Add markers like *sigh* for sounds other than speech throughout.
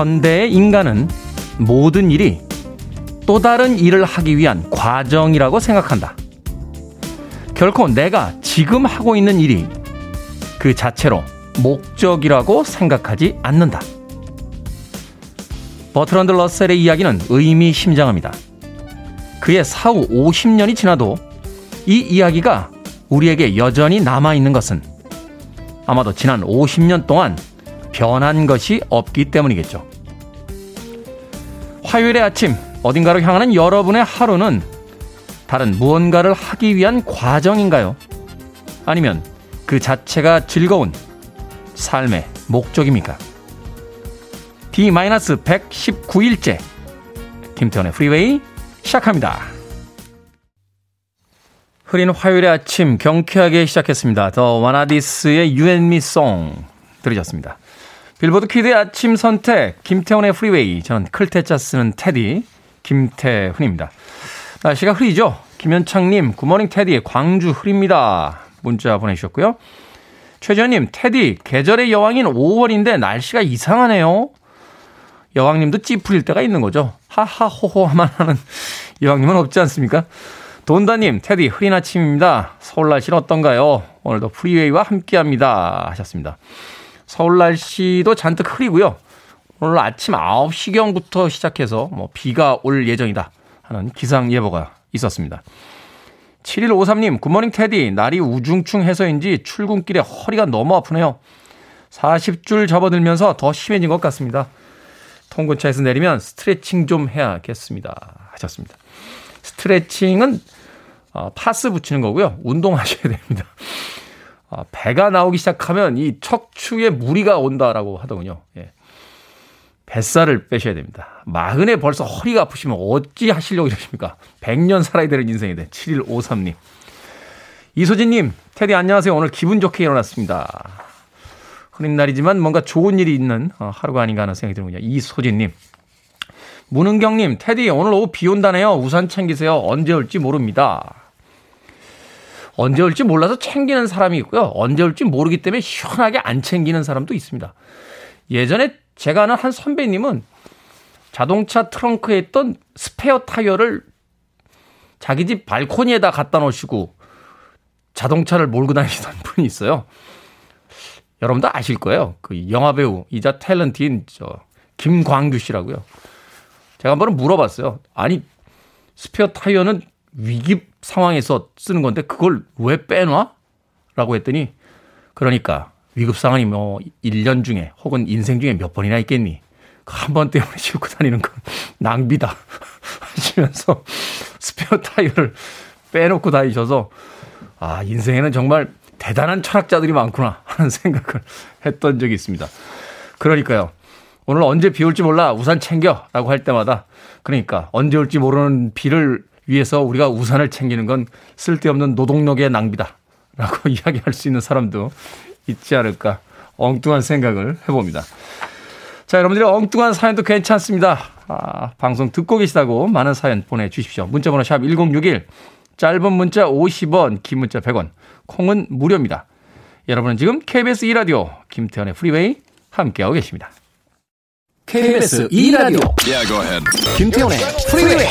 현대의 인간은 모든 일이 또 다른 일을 하기 위한 과정이라고 생각한다. 결코 내가 지금 하고 있는 일이 그 자체로 목적이라고 생각하지 않는다. 버트런드 러셀의 이야기는 의미심장합니다. 그의 사후 50년이 지나도 이 이야기가 우리에게 여전히 남아있는 것은 아마도 지난 50년 동안 변한 것이 없기 때문이겠죠. 화요일의 아침, 어딘가로 향하는 여러분의 하루는 다른 무언가를 하기 위한 과정인가요? 아니면 그 자체가 즐거운 삶의 목적입니까? D-119일째 김태훈의 프리웨이 시작합니다. 흐린 화요일의 아침 경쾌하게 시작했습니다. 더 와나디스의 Me Song 들으셨습니다. 빌보드 키드의 아침 선택 김태훈의 프리웨이 저는 클 태 자 쓰는 테디 김태훈입니다. 날씨가 흐리죠? 김현창님 Good morning 테디 광주 흐립니다. 문자 보내주셨고요. 최재현님 테디 계절의 여왕인 5월인데 날씨가 이상하네요. 여왕님도 찌푸릴 때가 있는 거죠. 하하호호만 하는 여왕님은 없지 않습니까? 돈다님, 테디, 흐린 아침입니다. 서울 날씨는 어떤가요? 오늘도 프리웨이와 함께 합니다. 하셨습니다. 서울 날씨도 잔뜩 흐리고요. 오늘 아침 9시경부터 시작해서 뭐 비가 올 예정이다 하는 기상 예보가 있었습니다. 7153님, 굿모닝 테디. 날이 우중충해서인지 출근길에 허리가 너무 아프네요. 40줄 접어들면서 더 심해진 것 같습니다. 통근차에서 내리면 스트레칭 좀 해야겠습니다. 하셨습니다. 스트레칭은 어, 파스 붙이는 거고요. 운동하셔야 됩니다. 어, 배가 나오기 시작하면 이 척추에 무리가 온다라고 하더군요. 예. 뱃살을 빼셔야 됩니다. 마흔에 벌써 허리가 아프시면 어찌 하시려고 이러십니까? 100년 살아야 되는 인생인데. 7153님. 이소진님, 테디 안녕하세요. 오늘 기분 좋게 일어났습니다. 흐린 날이지만 뭔가 좋은 일이 있는 어, 하루가 아닌가 하는 생각이 드는군요. 이소진님. 문은경님, 테디 오늘 오후 비 온다네요. 우산 챙기세요. 언제 올지 모릅니다. 언제 올지 몰라서 챙기는 사람이 있고요. 언제 올지 모르기 때문에 시원하게 안 챙기는 사람도 있습니다. 예전에 제가 아는 한 선배님은 자동차 트렁크에 있던 스페어 타이어를 자기 집 발코니에다 갖다 놓으시고 자동차를 몰고 다니던 *laughs* 분이 있어요. 여러분도 아실 거예요. 그 영화배우 이자 탤런트인 저 김광규 씨라고요. 제가 한번 물어봤어요. 아니 스페어 타이어는 위기 상황에서 쓰는 건데 그걸 왜 빼놔? 라고 했더니 그러니까 위급 상황이 뭐 1년 중에 혹은 인생 중에 몇 번이나 있겠니? 그한번 때문에 *laughs* 싣고 다니는 건 낭비다. *laughs* 하시면서 스페어 타이어를 빼놓고 다니셔서 아, 인생에는 정말 대단한 철학자들이 많구나 하는 *laughs* 생각을 했던 적이 있습니다. 그러니까요. 오늘 언제 비 올지 몰라 우산 챙겨 라고 할 때마다 그러니까 언제 올지 모르는 비를 위해서 우리가 우산을 챙기는 건 쓸데없는 노동력의 낭비다 라고 *laughs* 이야기할 수 있는 사람도 있지 않을까 엉뚱한 생각을 해봅니다. 자, 여러분들의 엉뚱한 사연도 괜찮습니다. 아, 방송 듣고 계시다고 많은 사연 보내주십시오. 문자번호 샵 1061, 짧은 문자 50원, 긴 문자 100원, 콩은 무료입니다. 여러분은 지금 KBS 2라디오 김태훈의 프리웨이 함께하고 계십니다. KBS 2라디오 yeah, 김태훈의 프리웨이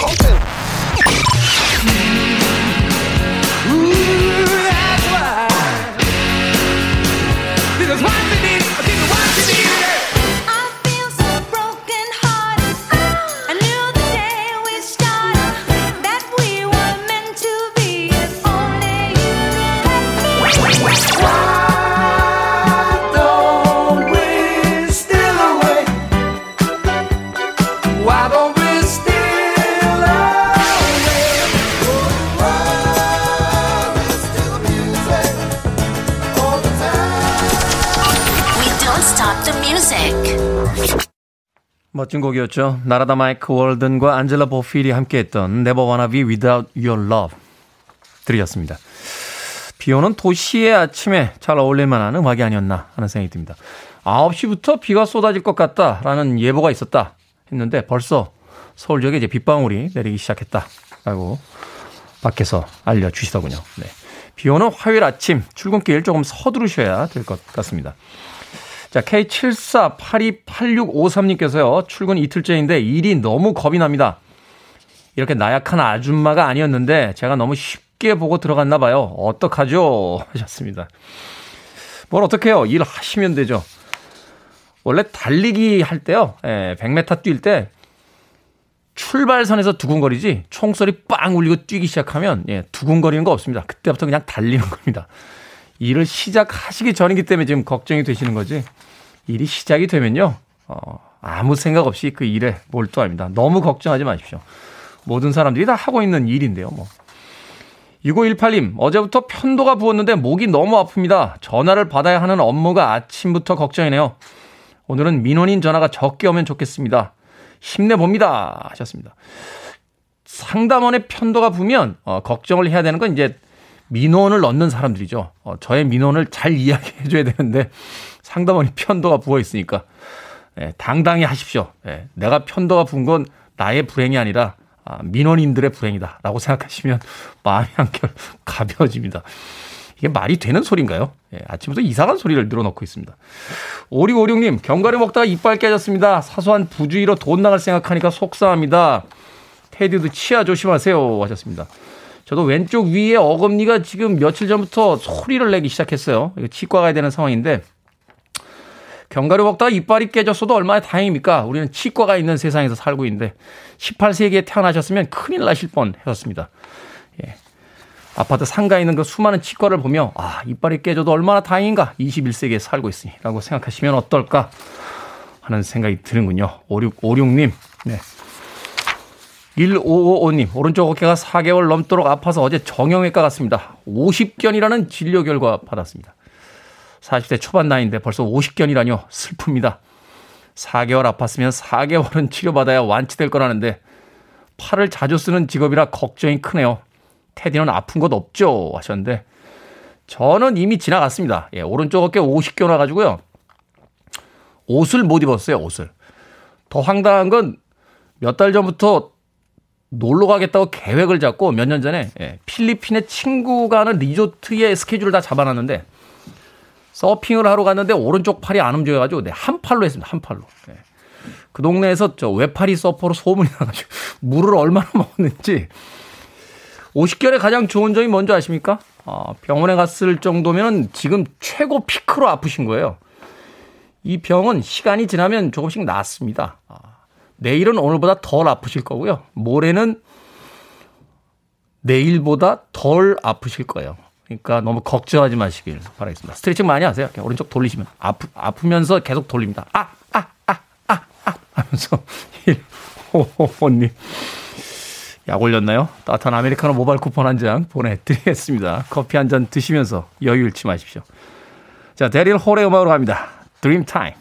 멋진 곡이었죠. 나라다 마이크 월든과 안젤라 보필이 함께했던 Never Wanna Be Without Your Love 들으셨습니다. 비 오는 도시의 아침에 잘 어울릴 만한 음악이 아니었나 하는 생각이 듭니다. 9시부터 비가 쏟아질 것 같다라는 예보가 있었다 했는데 벌써 서울 지역에 이제 빗방울이 내리기 시작했다라고 밖에서 알려주시더군요. 네. 비 오는 화요일 아침 출근길 조금 서두르셔야 될 것 같습니다. 자, K74828653님께서요, 출근 이틀째인데 일이 너무 겁이 납니다. 이렇게 나약한 아줌마가 아니었는데 제가 너무 쉽게 보고 들어갔나 봐요. 어떡하죠? 하셨습니다. 뭘 어떡해요? 일 하시면 되죠. 원래 달리기 할 때요, 예, 100m 뛸 때 출발선에서 두근거리지 총소리 빵 울리고 뛰기 시작하면 예, 두근거리는 거 없습니다. 그때부터 그냥 달리는 겁니다. 일을 시작하시기 전이기 때문에 지금 걱정이 되시는 거지. 일이 시작이 되면요. 어, 아무 생각 없이 그 일에 몰두합니다. 너무 걱정하지 마십시오. 모든 사람들이 다 하고 있는 일인데요, 뭐. 6518님, 어제부터 편도가 부었는데 목이 너무 아픕니다. 전화를 받아야 하는 업무가 아침부터 걱정이네요. 오늘은 민원인 전화가 적게 오면 좋겠습니다. 힘내봅니다. 하셨습니다. 상담원의 편도가 부면, 어, 걱정을 해야 되는 건 이제 민원을 넣는 사람들이죠. 어, 저의 민원을 잘 이야기해 *laughs* 줘야 되는데 상담원이 편도가 부어 있으니까 예, 당당히 하십시오. 예, 내가 편도가 부은 건 나의 불행이 아니라 아, 민원인들의 불행이다라고 생각하시면 *laughs* 마음이 한결 *laughs* 가벼워집니다. 이게 말이 되는 소리인가요? 예, 아침부터 이상한 소리를 늘어놓고 있습니다. 5656님, 견과류 먹다가 이빨 깨졌습니다. 사소한 부주의로 돈 나갈 생각하니까 속상합니다. 테디도 치아 조심하세요. 하셨습니다. 저도 왼쪽 위에 어금니가 지금 며칠 전부터 소리를 내기 시작했어요. 치과 가야 되는 상황인데 견과류 먹다가 이빨이 깨졌어도 얼마나 다행입니까? 우리는 치과가 있는 세상에서 살고 있는데 18세기에 태어나셨으면 큰일 나실 뻔 했었습니다. 예. 아파트 상가에 있는 그 수많은 치과를 보며 아 이빨이 깨져도 얼마나 다행인가 21세기에 살고 있으니 라고 생각하시면 어떨까 하는 생각이 드는군요. 5656님 네. 1555님, 오른쪽 어깨가 4개월 넘도록 아파서 어제 정형외과 갔습니다. 50견이라는 진료 결과 받았습니다. 40대 초반 나이인데 벌써 50견이라뇨. 슬픕니다. 4개월 아팠으면 4개월은 치료받아야 완치될 거라는데 팔을 자주 쓰는 직업이라 걱정이 크네요. 테디는 아픈 것 없죠? 하셨는데 저는 이미 지나갔습니다. 예, 오른쪽 어깨 50견 와가지고요. 옷을 못 입었어요, 옷을. 더 황당한 건 몇 달 전부터 놀러 가겠다고 계획을 잡고 몇 년 전에 예, 필리핀에 친구가 하는 리조트의 스케줄을 다 잡아놨는데 서핑을 하러 갔는데 오른쪽 팔이 안 움직여가지고 네, 한 팔로 했습니다. 한 팔로. 네. 그 동네에서 저 외팔이 서퍼로 소문이 나가지고 *laughs* 물을 얼마나 먹었는지 50개월에 가장 좋은 점이 뭔지 아십니까? 어, 병원에 갔을 정도면 지금 최고 피크로 아프신 거예요. 이 병은 시간이 지나면 조금씩 낫습니다. 아, 내일은 오늘보다 덜 아프실 거고요. 모레는 내일보다 덜 아프실 거예요. 그러니까 너무 걱정하지 마시길 바라겠습니다. 스트레칭 많이 하세요. 오른쪽 돌리시면 아프, 아프면서 계속 돌립니다. 아, 아, 아, 아, 아 하면서 *laughs* 1호호님 약 올렸나요? 따뜻한 아메리카노 모바일 쿠폰 한 장 보내드리겠습니다. 커피 한 잔 드시면서 여유 잃지 마십시오. 자, 데릴 홀의 음악으로 갑니다. Dreamtime.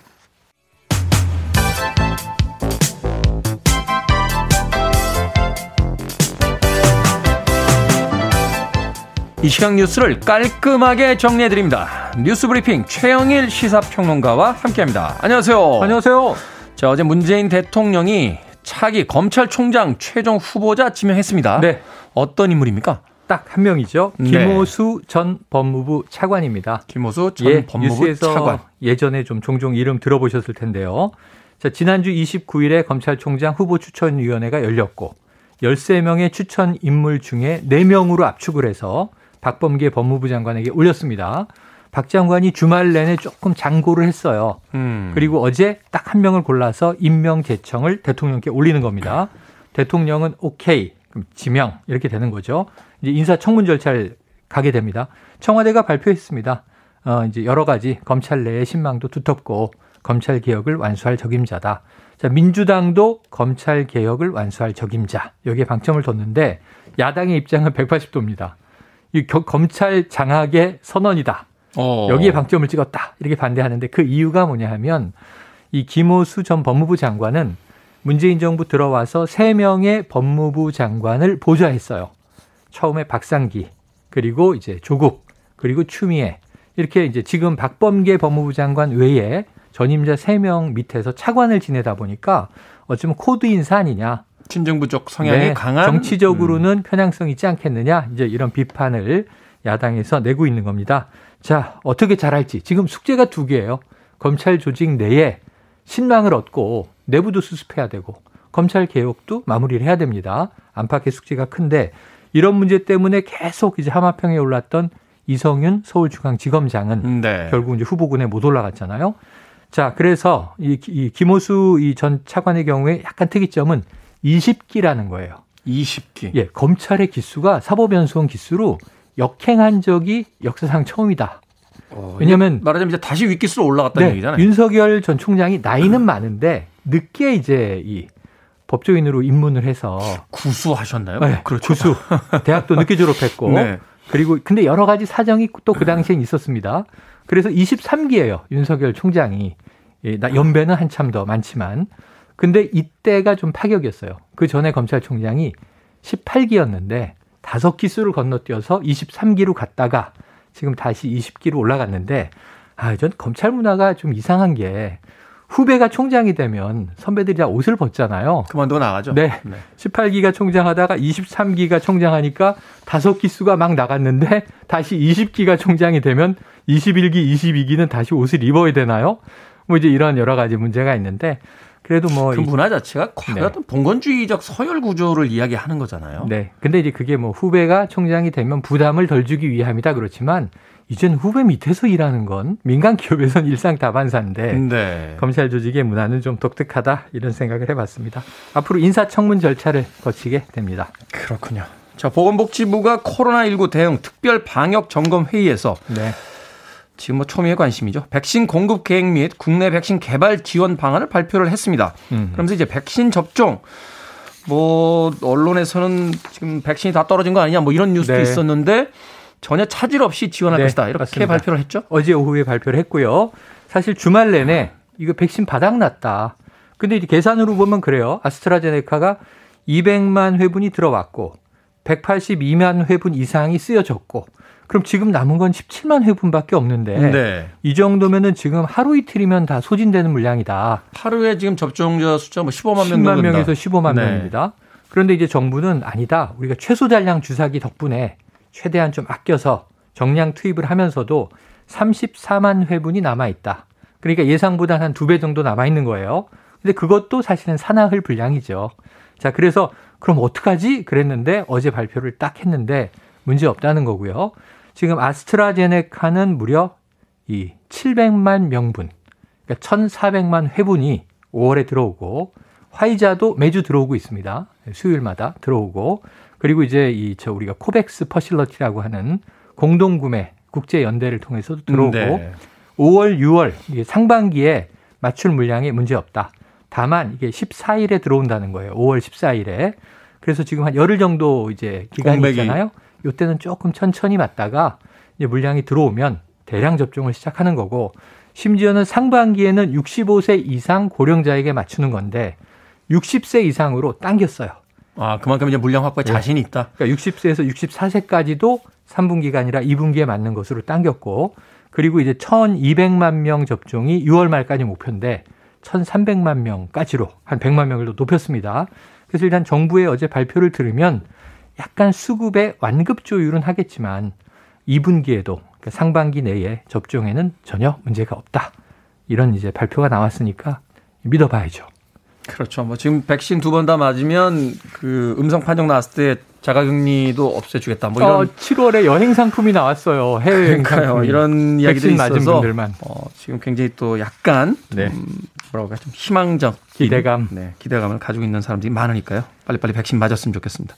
이 시각 뉴스를 깔끔하게 정리해드립니다. 뉴스 브리핑 최영일 시사평론가와 함께합니다. 안녕하세요. 안녕하세요. 자, 어제 문재인 대통령이 차기 검찰총장 최종 후보자 지명했습니다. 네. 어떤 인물입니까? 딱 한 명이죠. 네. 김호수 네. 전 법무부 차관입니다. 김호수 전 예, 법무부 차관. 예전에 좀 종종 이름 들어보셨을 텐데요. 자, 지난주 29일에 검찰총장 후보 추천위원회가 열렸고 13명의 추천 인물 중에 4명으로 압축을 해서 박범계 법무부 장관에게 올렸습니다. 박 장관이 주말 내내 조금 장고를 했어요. 음. 그리고 어제 딱 한 명을 골라서 임명 제청을 대통령께 올리는 겁니다. 대통령은 오케이, 그럼 지명 이렇게 되는 거죠. 이제 인사청문 절차를 가게 됩니다. 청와대가 발표했습니다. 어, 이제 여러 가지 검찰 내의 신망도 두텁고 검찰 개혁을 완수할 적임자다. 자, 민주당도 검찰 개혁을 완수할 적임자. 여기에 방점을 뒀는데 야당의 입장은 *laughs* 180도입니다. 이 검찰 장악의 선언이다. 어. 여기에 방점을 찍었다. 이렇게 반대하는데 그 이유가 뭐냐 하면 이 김오수 전 법무부 장관은 문재인 정부 들어와서 세명의 법무부 장관을 보좌했어요. 처음에 박상기, 그리고 이제 조국, 그리고 추미애. 이렇게 이제 지금 박범계 법무부 장관 외에 전임자 세명 밑에서 차관을 지내다 보니까 어쩌면 코드 인사 아니냐. 친정부적 성향이 네, 강한 정치적으로는 음. 편향성 있지 않겠느냐 이제 이런 비판을 야당에서 내고 있는 겁니다. 자 어떻게 잘할지 지금 숙제가 두 개예요. 검찰 조직 내에 신망을 얻고 내부도 수습해야 되고 검찰 개혁도 마무리를 해야 됩니다. 안팎의 숙제가 큰데 이런 문제 때문에 계속 이제 하마평에 올랐던 이성윤 서울중앙지검장은 네. 결국 이제 후보군에 못 올라갔잖아요. 자, 그래서 이, 이 김호수 이 전 차관의 경우에 약간 특이점은 20기라는 거예요. 20기. 예, 검찰의 기수가 사법연수원 기수로 역행한 적이 역사상 처음이다. 어, 왜냐하면 말하자면 이제 다시 윗기수로 올라갔다는 네, 얘기잖아요. 윤석열 전 총장이 나이는 많은데 늦게 이제 이 법조인으로 입문을 해서 구수하셨나요? 네, 그렇죠. 구수. *laughs* 대학도 늦게 졸업했고 네. 그리고 근데 여러 가지 사정이 또 그 당시엔 있었습니다. 그래서 23기예요. 윤석열 총장이. 예, 연배는 한참 더 많지만. 근데 이때가 좀 파격이었어요. 그 전에 검찰총장이 18기였는데 다섯 기수를 건너뛰어서 23기로 갔다가 지금 다시 20기로 올라갔는데 아, 전 검찰 문화가 좀 이상한 게 후배가 총장이 되면 선배들이 다 옷을 벗잖아요. 그만두고 나가죠. 네. 네. 18기가 총장하다가 23기가 총장하니까 다섯 기수가 막 나갔는데 다시 20기가 총장이 되면 21기, 22기는 다시 옷을 입어야 되나요? 뭐 이제 이런 여러 가지 문제가 있는데 그래도 뭐 그 문화 자체가 과거 네. 어떤 봉건주의적 서열 구조를 이야기하는 거잖아요. 네. 근데 이제 그게 뭐 후배가 총장이 되면 부담을 덜 주기 위함이다 그렇지만 이젠 후배 밑에서 일하는 건 민간 기업에선 *laughs* 일상 다반사인데 네. 검찰 조직의 문화는 좀 독특하다 이런 생각을 해봤습니다. 앞으로 인사청문 절차를 거치게 됩니다. 그렇군요. 자 보건복지부가 코로나19 대응 특별 방역 점검 회의에서 네. 지금 뭐 초미의 관심이죠. 백신 공급 계획 및 국내 백신 개발 지원 방안을 발표를 했습니다. 음. 그러면서 이제 백신 접종 뭐 언론에서는 지금 백신이 다 떨어진 거 아니냐 뭐 이런 뉴스도 네. 있었는데 전혀 차질 없이 지원할 네, 것이다. 이렇게 맞습니다. 발표를 했죠. 어제 오후에 발표를 했고요. 사실 주말 내내 이거 백신 바닥 났다. 근데 이제 계산으로 보면 그래요. 아스트라제네카가 200만 회분이 들어왔고 182만 회분 이상이 쓰여졌고 그럼 지금 남은 건 17만 회분밖에 없는데 네. 이 정도면은 지금 하루 이틀이면 다 소진되는 물량이다. 하루에 지금 접종자 숫자 뭐 15만 명 10만 명에서 15만 네. 명입니다. 그런데 이제 정부는 아니다. 우리가 최소 잔량 주사기 덕분에 최대한 좀 아껴서 정량 투입을 하면서도 34만 회분이 남아 있다. 그러니까 예상보다 한 두 배 정도 남아 있는 거예요. 근데 그것도 사실은 산화흘 분량이죠. 자, 그래서 그럼 어떡하지? 그랬는데 어제 발표를 딱 했는데 문제 없다는 거고요. 지금 아스트라제네카는 무려 이 700만 명분, 그러니까 1,400만 회분이 5월에 들어오고 화이자도 매주 들어오고 있습니다. 수요일마다 들어오고 그리고 이제 이 저 우리가 코백스 퍼실러티라고 하는 공동 구매 국제 연대를 통해서도 들어오고 네. 5월, 6월 이게 상반기에 맞출 물량에 문제 없다. 다만 이게 14일에 들어온다는 거예요. 5월 14일에. 그래서 지금 한 열흘 정도 이제 기간이 공백이. 있잖아요. 요때는 조금 천천히 맞다가 이제 물량이 들어오면 대량 접종을 시작하는 거고 심지어는 상반기에는 65세 이상 고령자에게 맞추는 건데 60세 이상으로 당겼어요. 아, 그만큼 이제 물량 확보에 네. 자신이 있다. 그러니까 60세에서 64세까지도 3분기가 아니라 2분기에 맞는 것으로 당겼고 그리고 이제 1,200만 명 접종이 6월 말까지 목표인데 1,300만 명까지로 한 100만 명을 더 높였습니다. 그래서 일단 정부의 어제 발표를 들으면 약간 수급의 완급 조율은 하겠지만 2분기에도 그러니까 상반기 내에 접종에는 전혀 문제가 없다. 이런 이제 발표가 나왔으니까 믿어봐야죠. 그렇죠. 뭐 지금 백신 두 번 다 맞으면 그 음성 판정 나왔을 때 자가격리도 없애주겠다. 뭐 이런 어, 7월에 여행 상품이 나왔어요. 해외 여행 상품 이런 이야기들이 있어서 분들만. 어, 지금 굉장히 또 약간 네. 좀 뭐라고 할까 좀 희망적 기대감, 네, 기대감을 가지고 있는 사람들이 많으니까요. 빨리빨리 백신 맞았으면 좋겠습니다.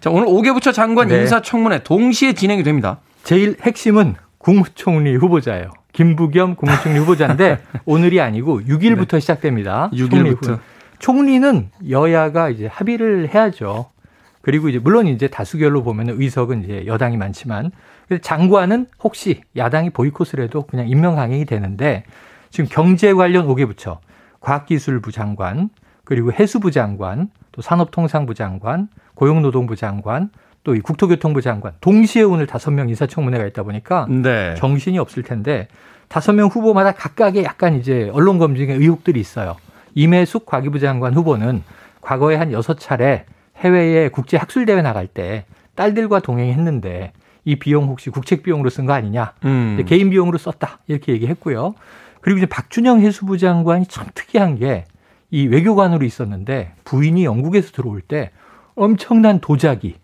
자, 오늘 오개부처 장관 네. 인사청문회 동시에 진행이 됩니다. 제일 핵심은 국무총리 후보자예요. 김부겸 국무총리 후보자인데 *laughs* 오늘이 아니고 6일부터 네. 시작됩니다. 6일부터. 총리는 여야가 이제 합의를 해야죠. 그리고 이제 물론 이제 다수결로 보면 의석은 이제 여당이 많지만 장관은 혹시 야당이 보이콧을 해도 그냥 임명 강행이 되는데 지금 경제 관련 5개 부처 과학기술부 장관 그리고 해수부 장관 또 산업통상부 장관 고용노동부 장관 또 이 국토교통부 장관 동시에 오늘 다섯 명 인사청문회가 있다 보니까 네. 정신이 없을 텐데 다섯 명 후보마다 각각의 약간 이제 언론 검증의 의혹들이 있어요. 임혜숙 과기부 장관 후보는 과거에 한 여섯 차례 해외에 국제 학술 대회 나갈 때 딸들과 동행했는데 이 비용 혹시 국책 비용으로 쓴 거 아니냐? 음. 개인 비용으로 썼다 이렇게 얘기했고요. 그리고 이제 박준영 해수부 장관이 참 특이한 게 이 외교관으로 있었는데 부인이 영국에서 들어올 때 엄청난 도자기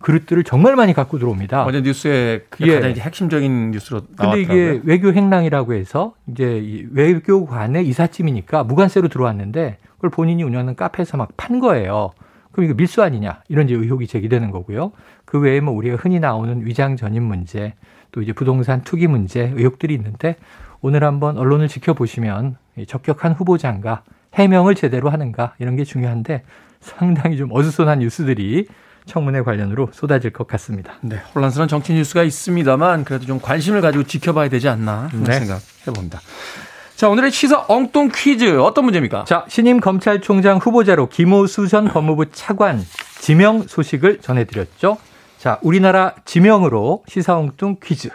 그릇들을 정말 많이 갖고 들어옵니다. 어제 뉴스에 그게 예. 가장 핵심적인 뉴스로 나왔더라고요. 근데 이게 외교 행랑이라고 해서 이제 외교관의 이삿짐이니까 무관세로 들어왔는데 그걸 본인이 운영하는 카페에서 막 판 거예요. 그럼 이거 밀수 아니냐 이런 이제 의혹이 제기되는 거고요. 그 외에 뭐 우리가 흔히 나오는 위장 전입 문제 또 이제 부동산 투기 문제 의혹들이 있는데 오늘 한번 언론을 지켜보시면 적격한 후보자인가 해명을 제대로 하는가 이런 게 중요한데 상당히 좀 어수선한 뉴스들이 청문회 관련으로 쏟아질 것 같습니다. 네, 혼란스러운 정치 뉴스가 있습니다만 그래도 좀 관심을 가지고 지켜봐야 되지 않나 네. 생각해 봅니다. 자, 오늘의 시사 엉뚱 퀴즈 어떤 문제입니까? 자, 신임 검찰총장 후보자로 김호수 전 법무부 차관 지명 소식을 전해드렸죠. 자, 우리나라 지명으로 시사 엉뚱 퀴즈.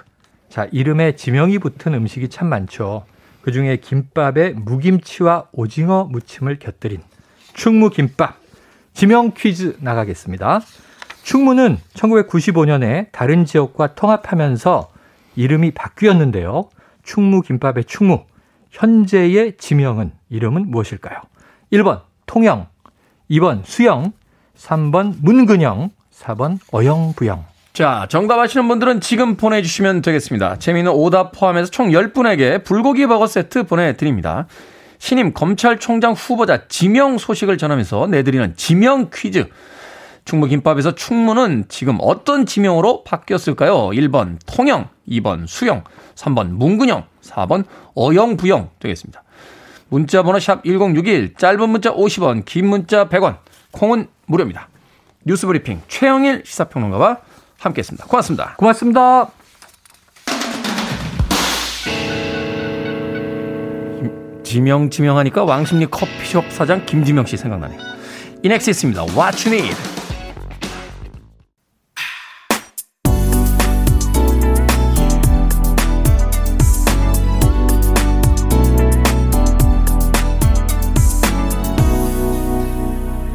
자, 이름에 지명이 붙은 음식이 참 많죠. 그 중에 김밥에 무김치와 오징어 무침을 곁들인 충무김밥 지명 퀴즈 나가겠습니다. 충무는 1995년에 다른 지역과 통합하면서 이름이 바뀌었는데요. 충무김밥의 충무 현재의 지명은 이름은 무엇일까요? 1번 통영, 2번 수영, 3번 문근영, 4번 어영부영. 자, 정답 아시는 분들은 지금 보내주시면 되겠습니다. 재미있는 오답 포함해서 총 10분에게 불고기 버거 세트 보내드립니다. 신임 검찰총장 후보자 지명 소식을 전하면서 내드리는 지명 퀴즈. 충무김밥에서 충무는 지금 어떤 지명으로 바뀌었을까요? 1번 통영, 2번 수영, 3번 문근영, 4번 어영부영 되겠습니다. 문자 번호 샵 1061, 짧은 문자 50원, 긴 문자 100원, 콩은 무료입니다. 뉴스브리핑 최영일 시사평론가와 함께했습니다. 고맙습니다. 고맙습니다. 지명 지명하니까 왕십리 커피숍 사장 김지명 씨 생각나네요. 이넥시스입니다. What you need?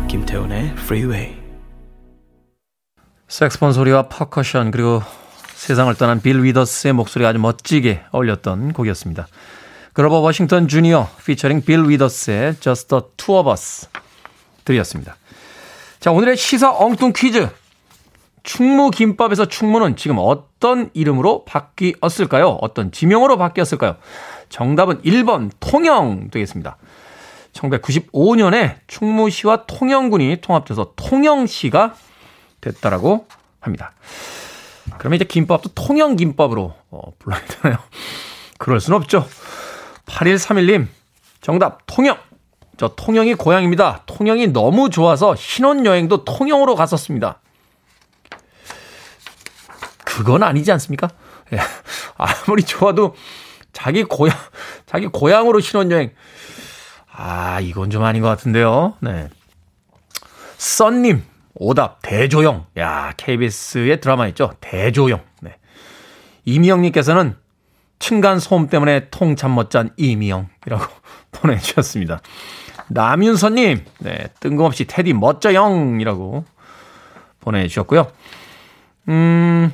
김태훈의 Freeway. 색소폰 소리와 퍼커션 그리고 세상을 떠난 빌 위더스의 목소리가 아주 멋지게 어울렸던 곡이었습니다. 그로버 워싱턴 주니어 피처링 빌 위더스의 Just the Two of Us 들으셨습니다. 자 오늘의 시사 엉뚱 퀴즈 충무 김밥에서 충무는 지금 어떤 이름으로 바뀌었을까요? 어떤 지명으로 바뀌었을까요? 정답은 1번 통영 되겠습니다. 1995년에 충무시와 통영군이 통합돼서 통영시가 됐다라고 합니다. 그러면 이제 김밥도 통영 김밥으로 어, 불러야 되나요? *laughs* 그럴 순 없죠. 8131님, 정답, 통영. 저 통영이 고향입니다. 통영이 너무 좋아서 신혼여행도 통영으로 갔었습니다. 그건 아니지 않습니까? *laughs* 예. 아무리 좋아도 자기 고향, 자기 고향으로 신혼여행. 아, 이건 좀 아닌 것 같은데요. 네. 썬님, 오답, 대조영. 야, KBS의 드라마 있죠? 대조영. 네. 이미영 님께서는 층간 소음 때문에 통잠 못 잔 이미영이라고 *laughs* 보내 주셨습니다. 남윤서 님, 네, 뜬금없이 테디 멋져영이라고 보내 주셨고요. 음,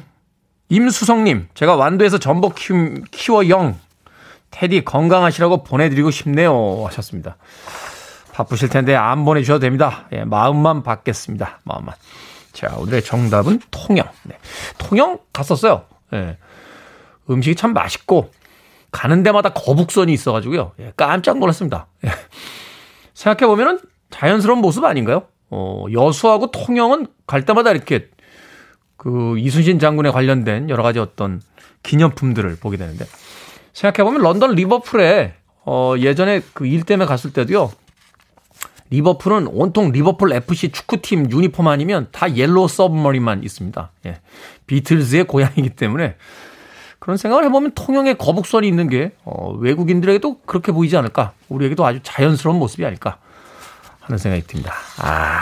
임수성 님, 제가 완도에서 전복 키워 영, 테디 건강하시라고 보내 드리고 싶네요. 하셨습니다. 바쁘실 텐데 안 보내주셔도 됩니다. 예, 마음만 받겠습니다. 마음만. 자, 오늘의 정답은 통영. 네. 통영 갔었어요. 예. 음식이 참 맛있고 가는 데마다 거북선이 있어가지고요. 예, 깜짝 놀랐습니다. 예. 생각해보면은 자연스러운 모습 아닌가요? 어, 여수하고 통영은 갈 때마다 이렇게 그 이순신 장군에 관련된 여러 가지 어떤 기념품들을 보게 되는데 생각해보면 런던 리버풀에 어, 예전에 그 일 때문에 갔을 때도요. 리버풀은 온통 리버풀 FC 축구팀 유니폼 아니면 다 Yellow Submarine만 있습니다. 예. 비틀즈의 고향이기 때문에 그런 생각을 해보면 통영에 거북선이 있는 게 어, 외국인들에게도 그렇게 보이지 않을까? 우리에게도 아주 자연스러운 모습이 아닐까 하는 생각이 듭니다. 아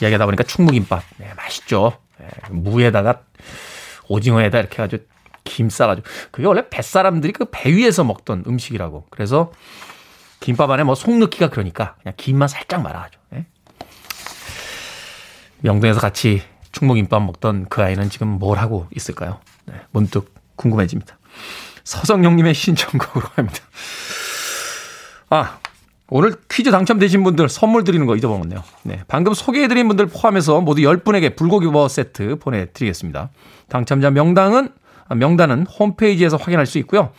이야기하다 보니까 충무김밥 네, 맛있죠. 네, 무에다가 오징어에다 이렇게 아주 김 싸가지고 그게 원래 뱃사람들이 그 배 위에서 먹던 음식이라고. 그래서 김밥 안에 뭐 속 넣기가 그러니까 그냥 김만 살짝 말아가지고. 네? 명동에서 같이 충무김밥 먹던 그 아이는 지금 뭘 하고 있을까요? 네, 문득 궁금해집니다. 서성용님의 신청곡으로 합니다. 아, 오늘 퀴즈 당첨되신 분들 선물 드리는 거 잊어먹었네요. 네. 방금 소개해드린 분들 포함해서 모두 10분에게 불고기 버거 세트 보내드리겠습니다. 당첨자 명당은, 아, 명단은 홈페이지에서 확인할 수 있고요.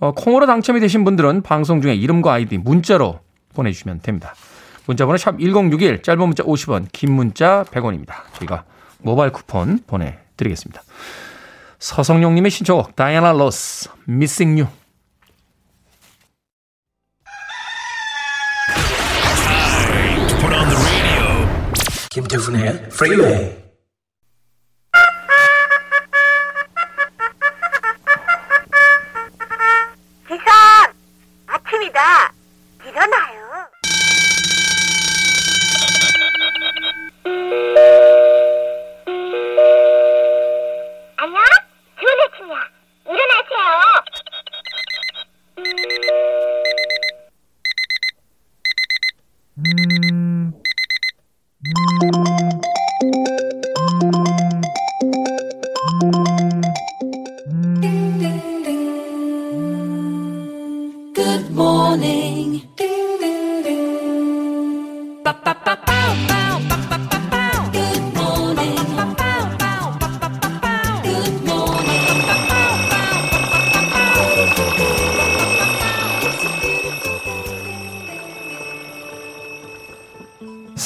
어, 콩으로 당첨이 되신 분들은 방송 중에 이름과 아이디 문자로 보내주시면 됩니다. 문자번호 샵 1061, 짧은 문자 50원, 긴 문자 100원입니다. 저희가 모바일 쿠폰 보내드리겠습니다. 서성용님의 신청곡, 다이아나 로스, Missing You. 김태훈의 프리웨이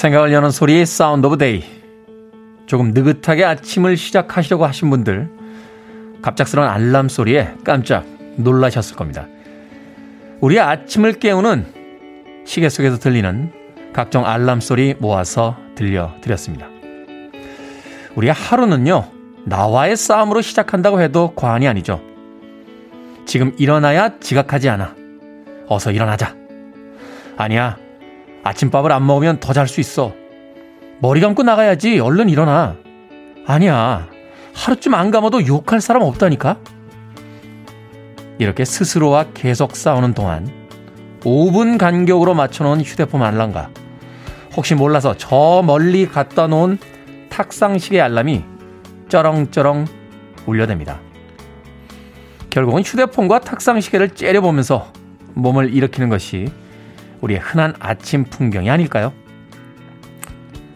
생각을 여는 소리 Sound of Day. 조금 느긋하게 아침을 시작하시려고 하신 분들 갑작스러운 알람 소리에 깜짝 놀라셨을 겁니다. 우리의 아침을 깨우는 시계 속에서 들리는 각종 알람 소리 모아서 들려드렸습니다. 우리의 하루는요, 나와의 싸움으로 시작한다고 해도 과언이 아니죠. 지금 일어나야 지각하지 않아. 어서 일어나자. 아니야, 아침밥을 안 먹으면 더 잘 수 있어. 머리 감고 나가야지. 얼른 일어나. 아니야. 하루쯤 안 감아도 욕할 사람 없다니까? 이렇게 스스로와 계속 싸우는 동안 5분 간격으로 맞춰놓은 휴대폰 알람과 혹시 몰라서 저 멀리 갖다 놓은 탁상시계 알람이 쩌렁쩌렁 울려댑니다. 결국은 휴대폰과 탁상시계를 째려보면서 몸을 일으키는 것이 우리의 흔한 아침 풍경이 아닐까요?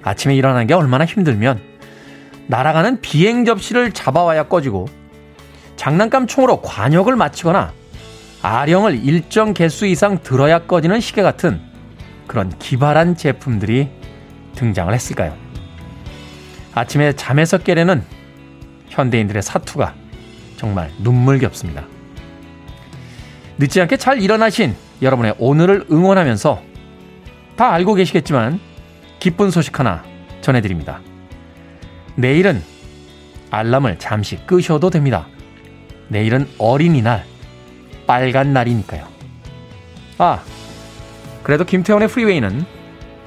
아침에 일어나는 게 얼마나 힘들면 날아가는 비행 접시를 잡아와야 꺼지고 장난감 총으로 관역을 마치거나 아령을 일정 개수 이상 들어야 꺼지는 시계 같은 그런 기발한 제품들이 등장을 했을까요? 아침에 잠에서 깨려는 현대인들의 사투가 정말 눈물겹습니다. 늦지 않게 잘 일어나신 여러분의 오늘을 응원하면서 다 알고 계시겠지만 기쁜 소식 하나 전해드립니다. 내일은 알람을 잠시 끄셔도 됩니다. 내일은 어린이날, 빨간 날이니까요. 아, 그래도 김태훈의 프리웨이는